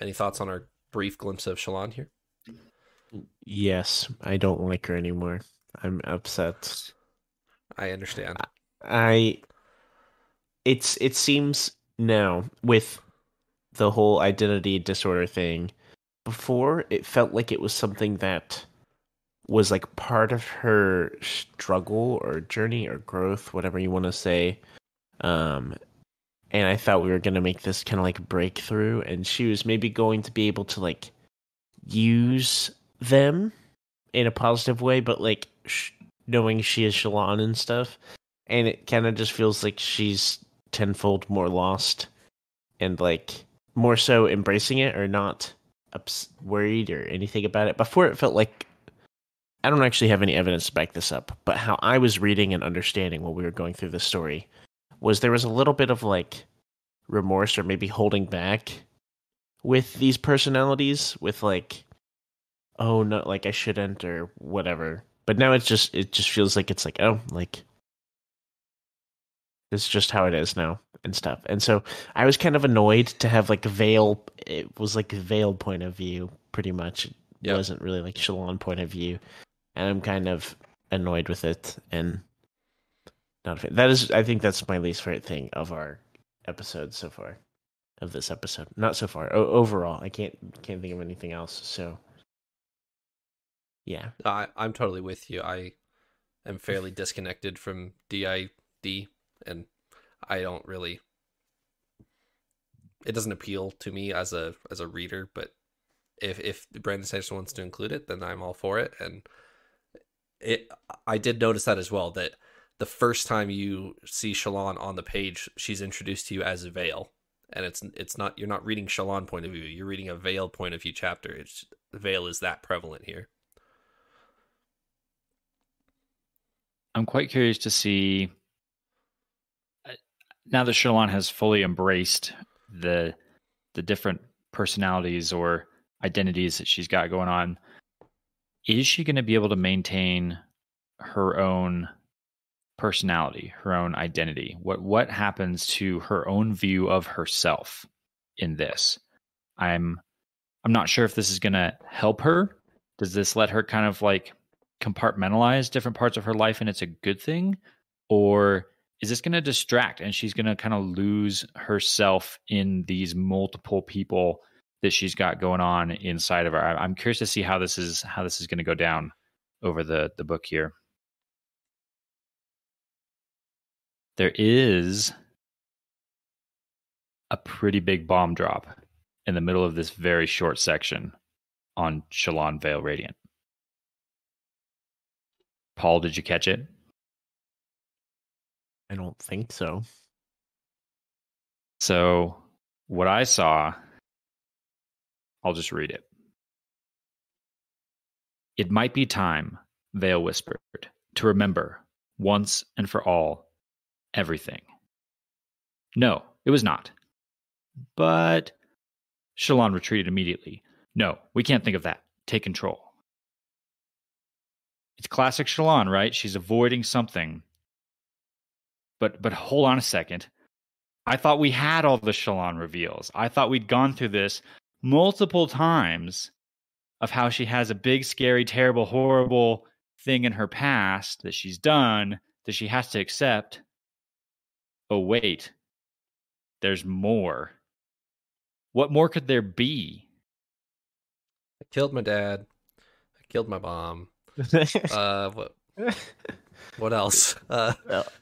[SPEAKER 1] Any thoughts on our brief glimpse of Shallan here?
[SPEAKER 2] Yes, I don't like her anymore. I'm upset.
[SPEAKER 1] I understand.
[SPEAKER 2] I it's it seems now with the whole identity disorder thing before it felt like it was something that was like part of her struggle or journey or growth whatever you want to say um and i thought we were going to make this kind of like breakthrough and she was maybe going to be able to like use them in a positive way but like sh- knowing she is Shallan and stuff and it kind of just feels like she's tenfold more lost and like more so embracing it or not ups- worried or anything about it. Before it felt like I don't actually have any evidence to back this up, but how I was reading and understanding while we were going through the story was there was a little bit of like remorse or maybe holding back with these personalities with like oh no like I shouldn't or whatever. But now it's just it just feels like it's like oh like it's just how it is now and stuff. And so I was kind of annoyed to have like a veil. It was like a veil point of view, pretty much. It
[SPEAKER 1] Yep.
[SPEAKER 2] wasn't really like Shallan point of view, and I'm kind of annoyed with it. And not a fan. that is, I think that's my least favorite thing of our episode so far, of this episode. Not so far. O- overall, I can't can't think of anything else. So yeah,
[SPEAKER 1] I, I'm totally with you. I am fairly disconnected from DID, and I don't really. It doesn't appeal to me as a as a reader, but if if Brandon Sanderson wants to include it, then I'm all for it. And it, I did notice that as well. That the first time you see Shallan on the page, she's introduced to you as a Veil, and it's it's not you're not reading Shallan point of view. You're reading a Veil point of view chapter. It's Veil is that prevalent here.
[SPEAKER 3] I'm quite curious to see uh, now that Shallan has fully embraced the the different personalities or identities that she's got going on. Is she going to be able to maintain her own personality, her own identity? What what happens to her own view of herself in this? I'm I'm not sure if this is going to help her. Does this let her kind of like compartmentalize different parts of her life and it's a good thing or is this going to distract and she's going to kind of lose herself in these multiple people that she's got going on inside of her i'm curious to see how this is how this is going to go down over the the book here there is a pretty big bomb drop in the middle of this very short section on Shallan Veil Radiant. Paul, did you catch it?
[SPEAKER 2] I don't think so.
[SPEAKER 3] So, what I saw, I'll just read it. It might be time, Veil whispered, to remember, once and for all, everything. No, it was not. But Shallan retreated immediately. No, we can't think of that. Take control. It's classic Shallan, right? She's avoiding something. But but hold on a second. I thought we had all the Shallan reveals. I thought we'd gone through this multiple times of how she has a big, scary, terrible, horrible thing in her past that she's done that she has to accept. Oh, wait. There's more. What more could there be?
[SPEAKER 1] I killed my dad. I killed my mom. Uh, what? What else? Uh,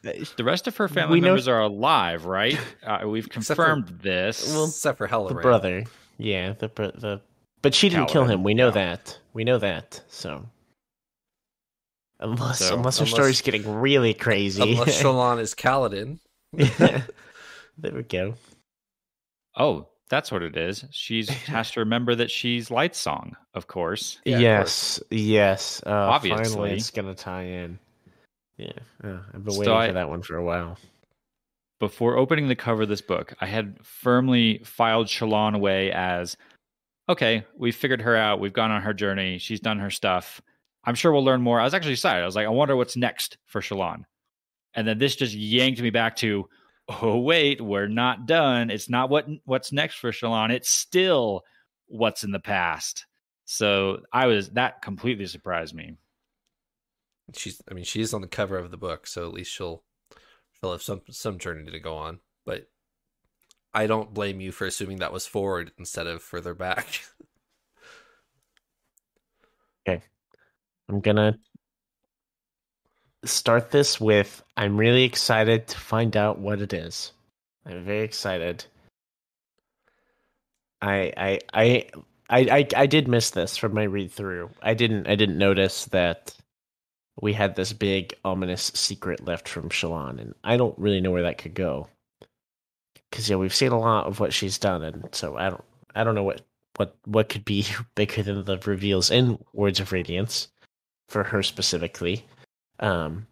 [SPEAKER 3] The rest of her family
[SPEAKER 2] We know-
[SPEAKER 3] members are alive, right? Uh, we've
[SPEAKER 1] Except for-
[SPEAKER 3] confirmed this.
[SPEAKER 2] Well,
[SPEAKER 1] except for Helaran.
[SPEAKER 2] the brother, yeah, the the, but she didn't kill him. We know
[SPEAKER 3] yeah.
[SPEAKER 2] that. We know that. So, unless
[SPEAKER 3] So,
[SPEAKER 2] unless her
[SPEAKER 1] unless-
[SPEAKER 2] story's getting really crazy,
[SPEAKER 1] Unless Shallan is Kaladin.
[SPEAKER 2] there we go.
[SPEAKER 3] oh, that's what it is. She's has to remember that she's Lightsong, of course.
[SPEAKER 1] Yeah, of
[SPEAKER 2] yes, yes. Uh,
[SPEAKER 3] Obviously.
[SPEAKER 2] finally, it's gonna tie in. Yeah, uh, I've been
[SPEAKER 3] So
[SPEAKER 2] waiting
[SPEAKER 3] I-
[SPEAKER 2] for that one for a while.
[SPEAKER 3] Before opening the cover of this book, I had firmly filed Shallan away as okay, we figured her out. We've gone on her journey. She's done her stuff. I'm sure we'll learn more. I was actually excited. I was like, I wonder what's next for Shallan. And then this just yanked me back to, oh wait, we're not done. It's not what what's next for Shallan. It's still what's in the past. So I was that completely surprised me.
[SPEAKER 1] She's. I mean, she's on the cover of the book, so at least she'll she'll have some some journey to go on. But I don't blame you for assuming that was forward instead of further back. Okay.
[SPEAKER 2] I'm gonna start this with I'm really excited to find out what it is. I'm very excited. I I I I I, did miss this from my read through. I didn't I didn't notice that we had this big ominous secret left from Shallan, and I don't really know where that could go. Cause yeah, we've seen a lot of what she's done, and so I don't I don't know what what what could be bigger than the reveals in Words of Radiance for her specifically. Um,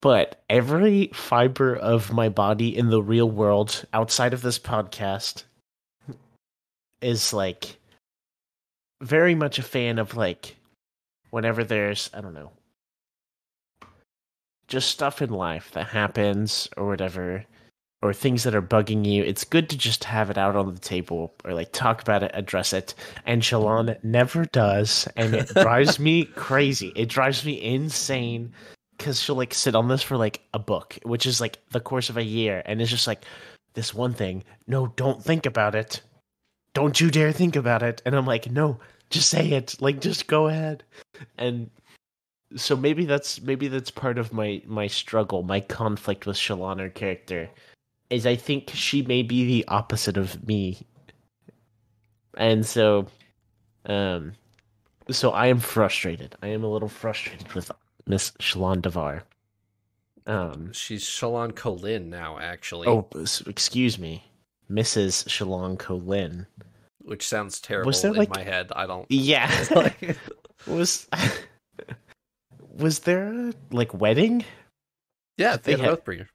[SPEAKER 2] but every fiber of my body in the real world outside of this podcast is like very much a fan of like whenever there's I don't know just stuff in life that happens or whatever or things that are bugging you it's good to just have it out on the table or like talk about it address it. And Shallan never does and it drives me crazy. It drives me insane because she'll like sit on this for like a book which is like the course of a year and it's just like this one thing no don't think about it. Don't you dare think about it. And i'm like no just say it. Like just go ahead. And so maybe that's maybe that's part of my my struggle my conflict with shallan her character is i think she may be the opposite of me and so um so i am frustrated i am a little frustrated with miss shallan davar um
[SPEAKER 1] She's Shallan Kholin now, actually.
[SPEAKER 2] oh excuse me mrs shallan kholin
[SPEAKER 1] which sounds terrible was
[SPEAKER 2] there,
[SPEAKER 1] in
[SPEAKER 2] like-
[SPEAKER 1] my head. I don't.
[SPEAKER 2] yeah
[SPEAKER 1] like,
[SPEAKER 2] was was there a like wedding
[SPEAKER 1] yeah, they
[SPEAKER 2] They
[SPEAKER 1] had
[SPEAKER 2] had-
[SPEAKER 1] Oathbringer.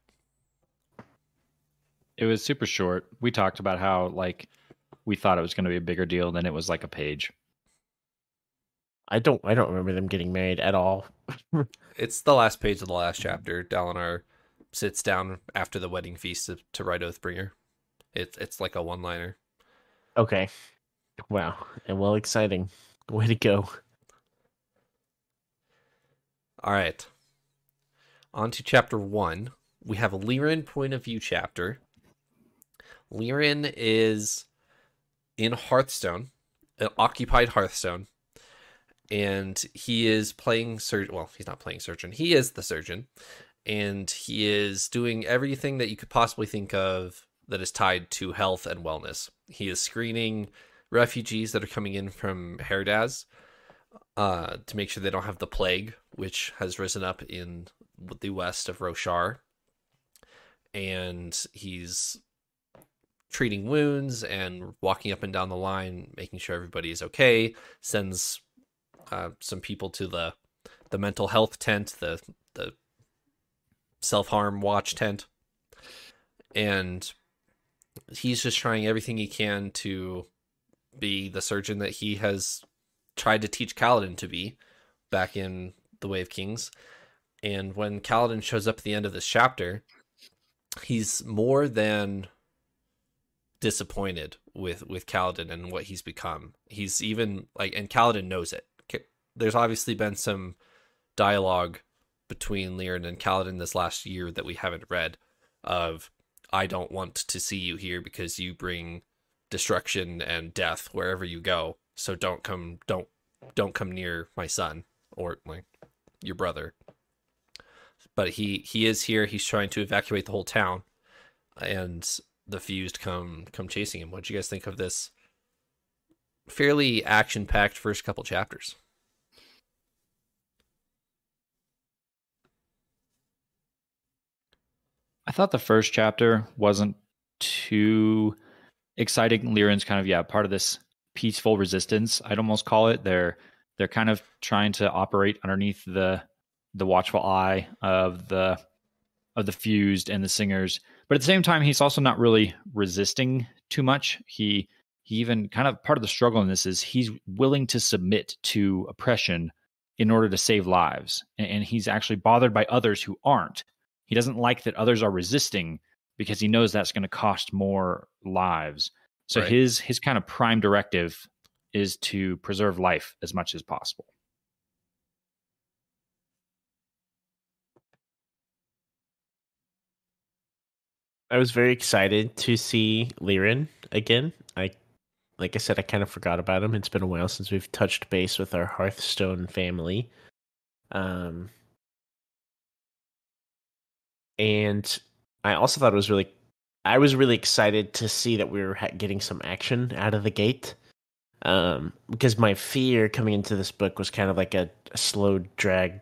[SPEAKER 3] It was super short. We talked about how like we thought it was going to be a bigger deal, than it was like a page.
[SPEAKER 2] i don't i don't remember them getting married at all
[SPEAKER 1] It's the last page of the last chapter. Dalinar sits down after the wedding feast to, to write Oathbringer. It's it's like a one liner.
[SPEAKER 2] okay wow and well exciting way to go
[SPEAKER 1] All right. On to chapter one. We have a Lirin point of view chapter. Lirin is in Hearthstone, uh, occupied Hearthstone, and he is playing surgeon. Well, he's not playing surgeon. He is the surgeon, and he is doing everything that you could possibly think of that is tied to health and wellness. He is screening refugees that are coming in from Herdaz uh, to make sure they don't have the plague, which has risen up in the west of Roshar. And he's treating wounds and walking up and down the line, making sure everybody is okay. Sends uh, some people to the the mental health tent, the the self harm watch tent, and he's just trying everything he can to be the surgeon that he has tried to teach Kaladin to be back in the Way of Kings. And when Kaladin shows up at the end of this chapter, he's more than disappointed with with Kaladin and what he's become. He's even like and Kaladin knows it. There's obviously been some dialogue between Lirin and Kaladin this last year that we haven't read of I don't want to see you here because you bring destruction and death wherever you go. So don't come don't don't come near my son or like your brother. but he he is here. He's trying to evacuate the whole town, and the fused come come chasing him. What do you guys think of this? Fairly action packed first couple chapters.
[SPEAKER 3] I thought the first chapter wasn't too exciting. Lirin's kind of yeah part of this peaceful resistance. I'd almost call it. They're they're kind of trying to operate underneath the the watchful eye of the of the fused and the singers. But at the same time, he's also not really resisting too much. He he even kind of part of the struggle in this is he's willing to submit to oppression in order to save lives. And, and he's actually bothered by others who aren't. He doesn't like that others are resisting because he knows that's going to cost more lives. So
[SPEAKER 1] Right.
[SPEAKER 3] his his kind of prime directive is to preserve life as much as possible.
[SPEAKER 2] I was very excited to see Lirin again. I like I said, I kind of forgot about him. It's been a while since we've touched base with our Hearthstone family. Um and I also thought it was really I was really excited to see that we were getting some action out of the gate. Um because my fear coming into this book was kind of like a, a slow drag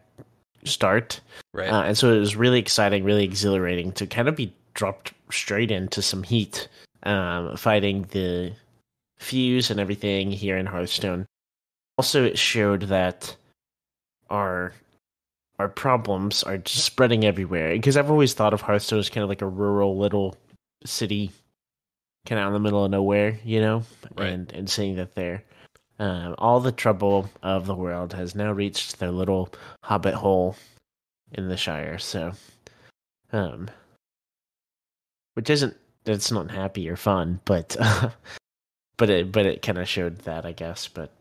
[SPEAKER 2] start.
[SPEAKER 1] Right.
[SPEAKER 2] Uh, and so it was really exciting, really exhilarating to kind of be dropped straight into some heat, um, fighting the fuse and everything here in Hearthstone. Also, it showed that our our problems are just spreading everywhere. Because I've always thought of Hearthstone as kind of like a rural little city, kind of in the middle of nowhere, you know,
[SPEAKER 1] Right.
[SPEAKER 2] and and seeing that there. Um, all the trouble of the world has now reached their little hobbit hole in the Shire. So, um, which isn't that's not happy or fun, but but it but it kind of showed that I guess. But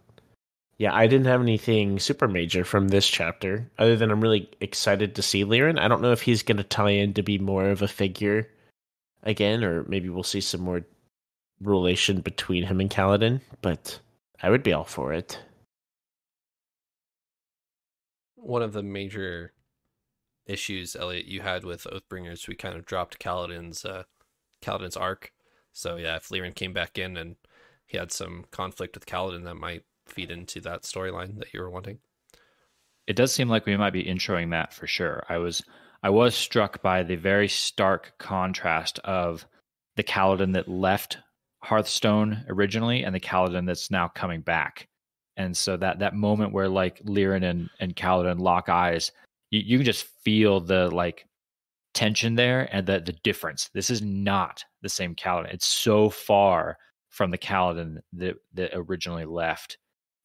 [SPEAKER 2] yeah, I didn't have anything super major from this chapter other than I'm really excited to see Lirin. I don't know if he's going to tie in to be more of a figure again, or maybe we'll see some more relation between him and Kaladin. But I would be all for it.
[SPEAKER 1] One of the major issues, Elliot, you had with Oathbringers, we kind of dropped Kaladin's uh, Kaladin's arc. So yeah, if Lirin came back in and he had some conflict with Kaladin, that might feed into that storyline that you were wanting.
[SPEAKER 3] It does seem like we might be introing that for sure. I was I was struck by the very stark contrast of the Kaladin that left Hearthstone originally and the Kaladin that's now coming back. And so that that moment where like Lirin and, and Kaladin lock eyes, you, you can just feel the like tension there and the the difference. This is not the same Kaladin. It's so far from the Kaladin that that originally left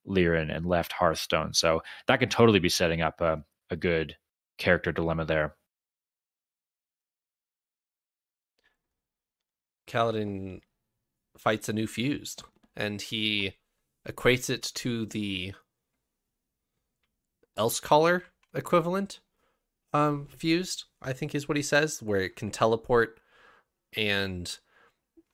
[SPEAKER 3] Lirin and left Hearthstone. So that could totally be setting up a, a good character dilemma there.
[SPEAKER 1] Kaladin fights a new fused, and he equates it to the Elsecaller equivalent um fused i think is what he says where it can teleport and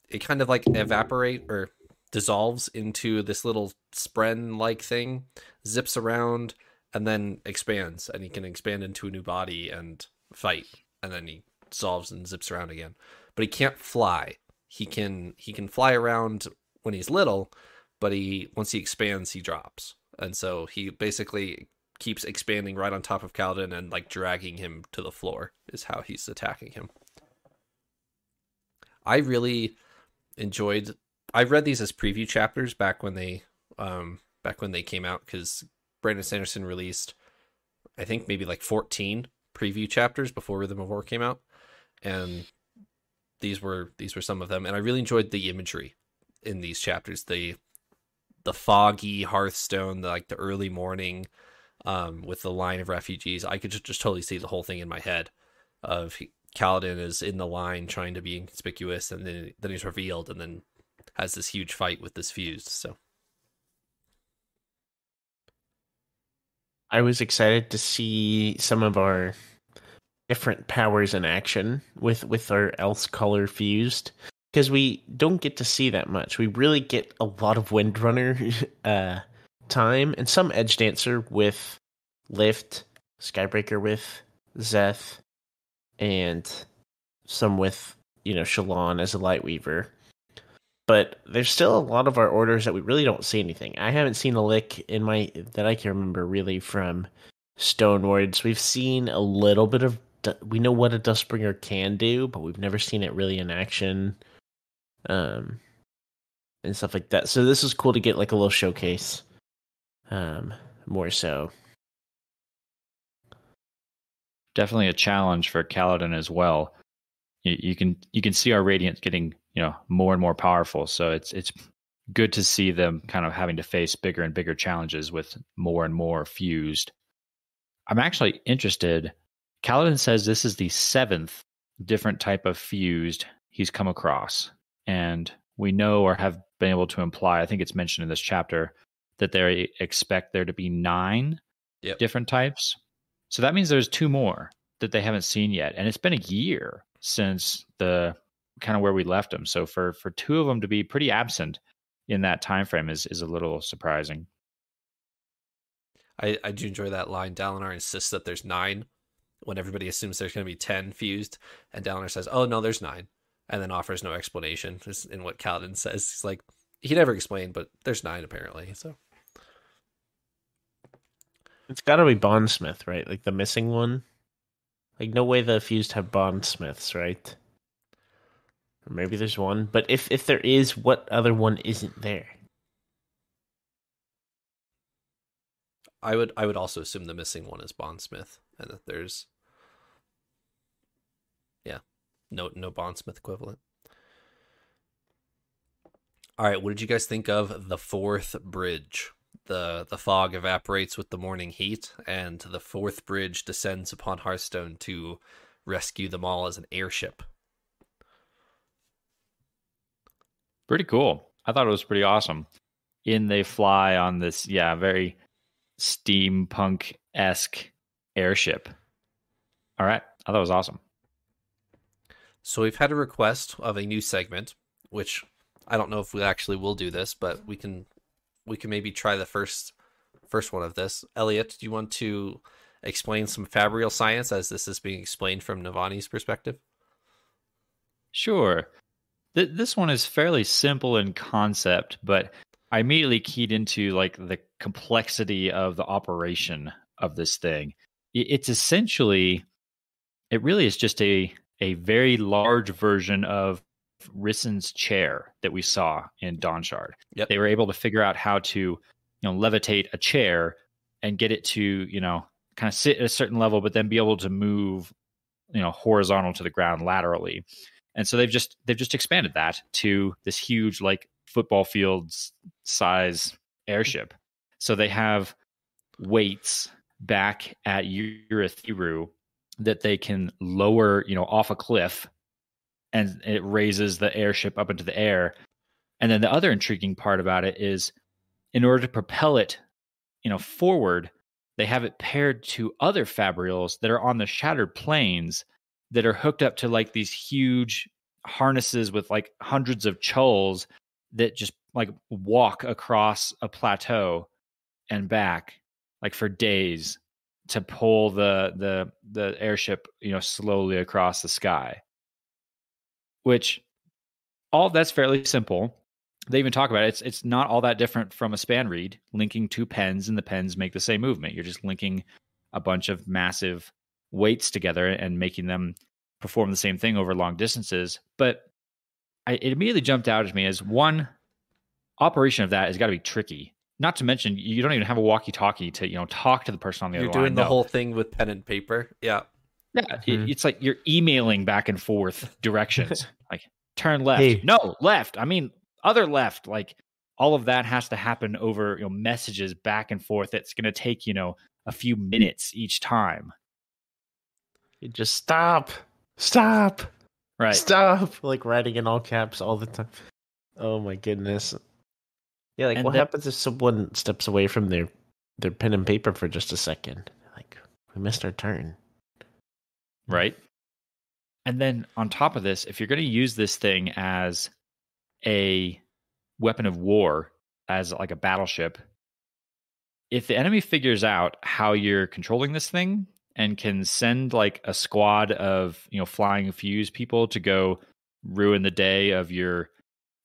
[SPEAKER 1] it kind of like evaporate or dissolves into this little spren like thing zips around and then expands and he can expand into a new body and fight and then he dissolves and zips around again. But he can't fly. He can he can fly around when he's little but he once he expands he drops. And so he basically keeps expanding right on top of Kaladin and like dragging him to the floor is how he's attacking him. I really enjoyed I read these as preview chapters back when they um back when they came out cuz Brandon Sanderson released I think maybe like 14 preview chapters before Rhythm of War came out. And these were these were some of them. And I really enjoyed the imagery in these chapters. The the foggy Hearthstone the, like the early morning um, with the line of refugees. I could just, just totally see the whole thing in my head of Kaladin is in the line trying to be inconspicuous, and then then he's revealed, and then has this huge fight with this fused. So
[SPEAKER 2] I was excited to see some of our different powers in action with with our Elsecaller fused because we don't get to see that much. We really get a lot of Windrunner uh, time and some Edge Dancer with Lift, Skybreaker with Szeth, and some with you know Shallan as a light weaver. But there's still a lot of our orders that we really don't see anything. I haven't seen a lick in my that I can remember really from Stone Stonewards. We've seen a little bit of we know what a Dustbringer can do, but we've never seen it really in action, um, and stuff like that. So this is cool to get like a little showcase, um, more so.
[SPEAKER 3] Definitely a challenge for Kaladin as well. You, you can you can see our radiant getting you know more and more powerful. So it's it's good to see them kind of having to face bigger and bigger challenges with more and more fused. I'm actually interested Kaladin says this is the seventh different type of fused he's come across. And we know or have been able to imply, I think it's mentioned in this chapter, that they expect there to be nine yep. different types. So that means there's two more that they haven't seen yet. And it's been a year since the kind of where we left them. So for for two of them to be pretty absent in that time frame is is a little surprising.
[SPEAKER 1] I, I do enjoy that line. Dalinar insists that there's nine when everybody assumes there's going to be 10 fused and Dalinar says, "Oh no, there's 9." And then offers no explanation in what Kaladin says. He's like he never explained, but there's 9 apparently. So
[SPEAKER 2] it's got to be Bondsmith, right? Like the missing one. Like no way the fused have Bondsmiths, right? Or maybe there's one, but if if there is, what other one isn't there?
[SPEAKER 1] I would I would also assume the missing one is Bondsmith, and that there's yeah, no no Bondsmith equivalent. All right, what did you guys think of the fourth bridge? The the fog evaporates with the morning heat, and the fourth bridge descends upon Hearthstone to rescue them all as an airship.
[SPEAKER 3] Pretty cool. I thought it was pretty awesome. In they fly on this, yeah, very steampunk esque airship. All right. I thought it was awesome.
[SPEAKER 1] So we've had a request of a new segment, which I don't know if we actually will do this, but we can we can maybe try the first first one of this. Elliot, do you want to explain some fabrial science as this is being explained from Navani's perspective?
[SPEAKER 3] Sure. Th- this one is fairly simple in concept, but I immediately keyed into like the complexity of the operation of this thing. It's essentially, it really is just a a very large version of Rysn's chair that we saw in Dawnshard. Yep. They were able to figure out how to, you know, levitate a chair and get it to, you know, kind of sit at a certain level, but then be able to move, you know, horizontal to the ground laterally. And so they've just they've just expanded that to this huge like football fields size airship. So they have weights back at Urithiru that they can lower, you know, off a cliff and it raises the airship up into the air. And then the other intriguing part about it is in order to propel it, you know, forward, they have it paired to other fabrials that are on the shattered plains that are hooked up to like these huge harnesses with like hundreds of chulls that just like walk across a plateau and back like for days to pull the the the airship you know slowly across the sky which all that's fairly simple they even talk about it it's it's not all that different from a spanreed, linking two pens and the pens make the same movement you're just linking a bunch of massive weights together and making them perform the same thing over long distances but I, it immediately jumped out at me as one operation of that has got to be tricky. Not to mention, you don't even have a walkie-talkie to you know talk to the person on the
[SPEAKER 1] you're
[SPEAKER 3] other
[SPEAKER 1] line. You're doing the
[SPEAKER 3] no.
[SPEAKER 1] whole thing with pen and paper. Yeah,
[SPEAKER 3] yeah. Mm-hmm. It's like you're emailing back and forth directions. turn left, hey. no left. I mean other left. Like all of that has to happen over you know messages back and forth. It's going to take you know a few minutes each time.
[SPEAKER 2] You just stop, stop,
[SPEAKER 3] right,
[SPEAKER 2] stop. Like writing in all caps all the time. Oh my goodness. Yeah, like and what happens if someone steps away from their their pen and paper for just a second? Like we missed our turn.
[SPEAKER 3] Right. And then on top of this, if you're going to use this thing as a weapon of war, as like a battleship, if the enemy figures out how you're controlling this thing, and can send like a squad of you know flying fuse people to go ruin the day of your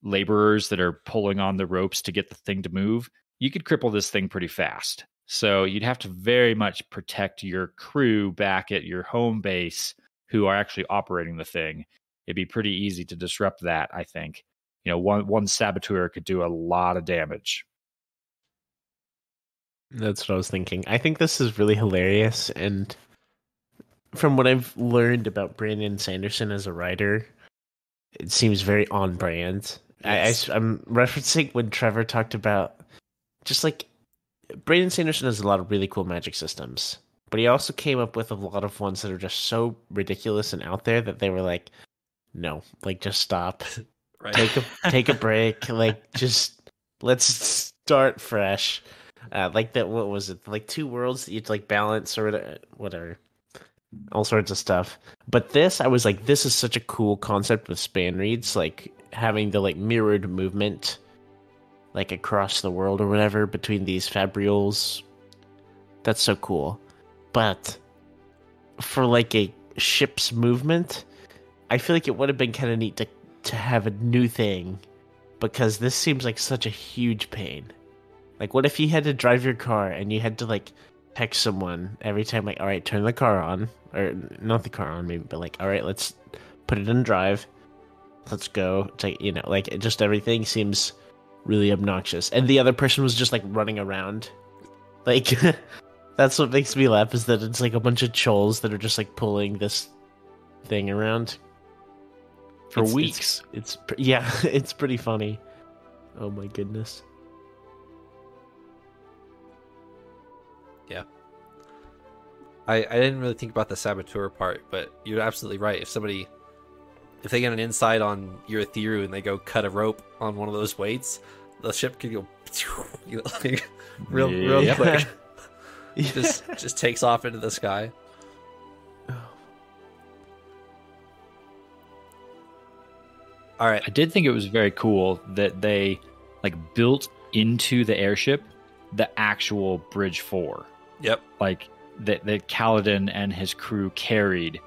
[SPEAKER 3] laborers that are pulling on the ropes to get the thing to move, you could cripple this thing pretty fast. So you'd have to very much protect your crew back at your home base who are actually operating the thing. It'd be pretty easy to disrupt that, I think. You know, one one saboteur could do a lot of damage.
[SPEAKER 2] That's what I was thinking. I think this is really hilarious and from what I've learned about Brandon Sanderson as a writer, it seems very on brand. Yes. I, I, I'm referencing when Trevor talked about just like Brandon Sanderson has a lot of really cool magic systems, but he also came up with a lot of ones that are just so ridiculous and out there that they were like, no, like just stop, right. take a take a break, like just let's start fresh. Uh, like that, what was it? Like two worlds that you'd like balance or whatever, all sorts of stuff. But this, I was like, this is such a cool concept with spanreeds, like having the like mirrored movement like across the world or whatever between these fabrials. That's so cool. But for like a ship's movement, I feel like it would have been kind of neat to to have a new thing because this seems like such a huge pain. Like what if you had to drive your car and you had to like text someone every time like all right, turn the car on or not the car on maybe but like all right, let's put it in drive. Let's go. To, you know, like just everything seems really obnoxious. And the other person was just like running around. Like that's what makes me laugh is that it's like a bunch of trolls that are just like pulling this thing around
[SPEAKER 3] for it's, weeks.
[SPEAKER 2] It's, it's yeah, it's pretty funny. Oh my goodness.
[SPEAKER 1] Yeah. I I didn't really think about the saboteur part, but you're absolutely right. If somebody if they get an insight on your Urithiru and they go cut a rope on one of those weights, the ship could go you know, like, real real quick. Just just takes off into the sky. All right.
[SPEAKER 3] I did think it was very cool that they like built into the airship the actual Bridge 4.
[SPEAKER 1] Yep.
[SPEAKER 3] Like that that Kaladin and his crew carried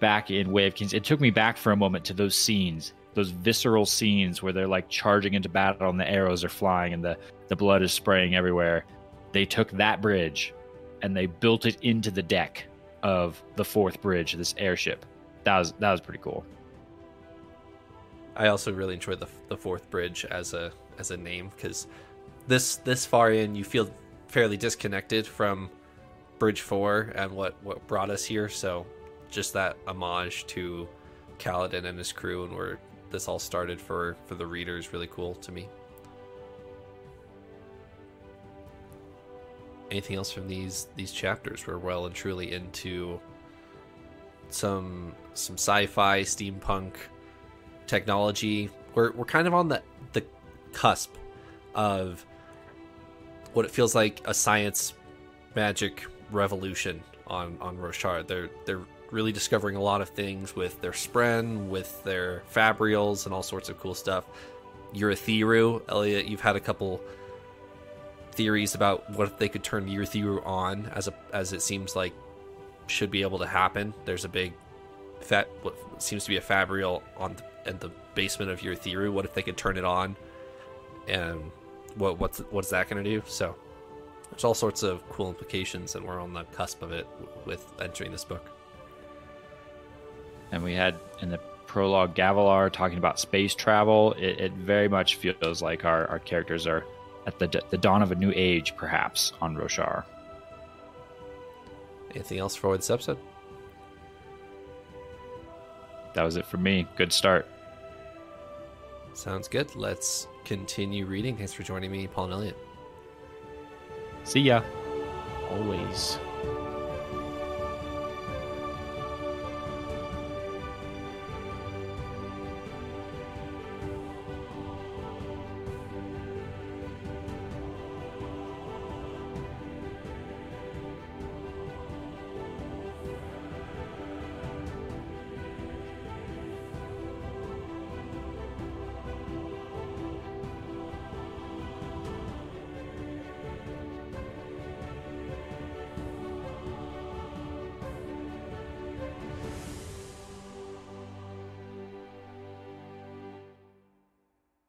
[SPEAKER 3] back in Way of Kings. It took me back for a moment to those scenes, those visceral scenes where they're like charging into battle and the arrows are flying and the, the blood is spraying everywhere. They took that bridge and they built it into the deck of the fourth bridge, this airship. That was that was pretty cool.
[SPEAKER 1] I also really enjoy the the fourth bridge as a as a name because this this far in you feel fairly disconnected from Bridge Four and what what brought us here. So just that homage to Kaladin and his crew and where this all started for for the reader is really cool to me. Anything else from these these chapters? We're well and truly into some some sci-fi, steampunk technology. We're we're kind of on the the cusp of what it feels like a science magic revolution on on Roshar. They're they're really discovering a lot of things with their spren, with their fabrials, and all sorts of cool stuff. Urithiru, Elliot, you've had a couple theories about what if they could turn Urithiru on, as a as it seems like should be able to happen. There's a big fat what seems to be a fabrial on the, in the basement of Urithiru. What if they could turn it on? And what what's what's that going to do? So there's all sorts of cool implications, and we're on the cusp of it with entering this book.
[SPEAKER 3] And we had in the prologue Gavilar talking about space travel. It, it very much feels like our, our characters are at the, the dawn of a new age, perhaps, on Roshar.
[SPEAKER 1] Anything else for this episode?
[SPEAKER 3] That was it for me. Good start.
[SPEAKER 1] Sounds good. Let's continue reading. Thanks for joining me, Paul and Elliot.
[SPEAKER 3] See ya.
[SPEAKER 2] Always.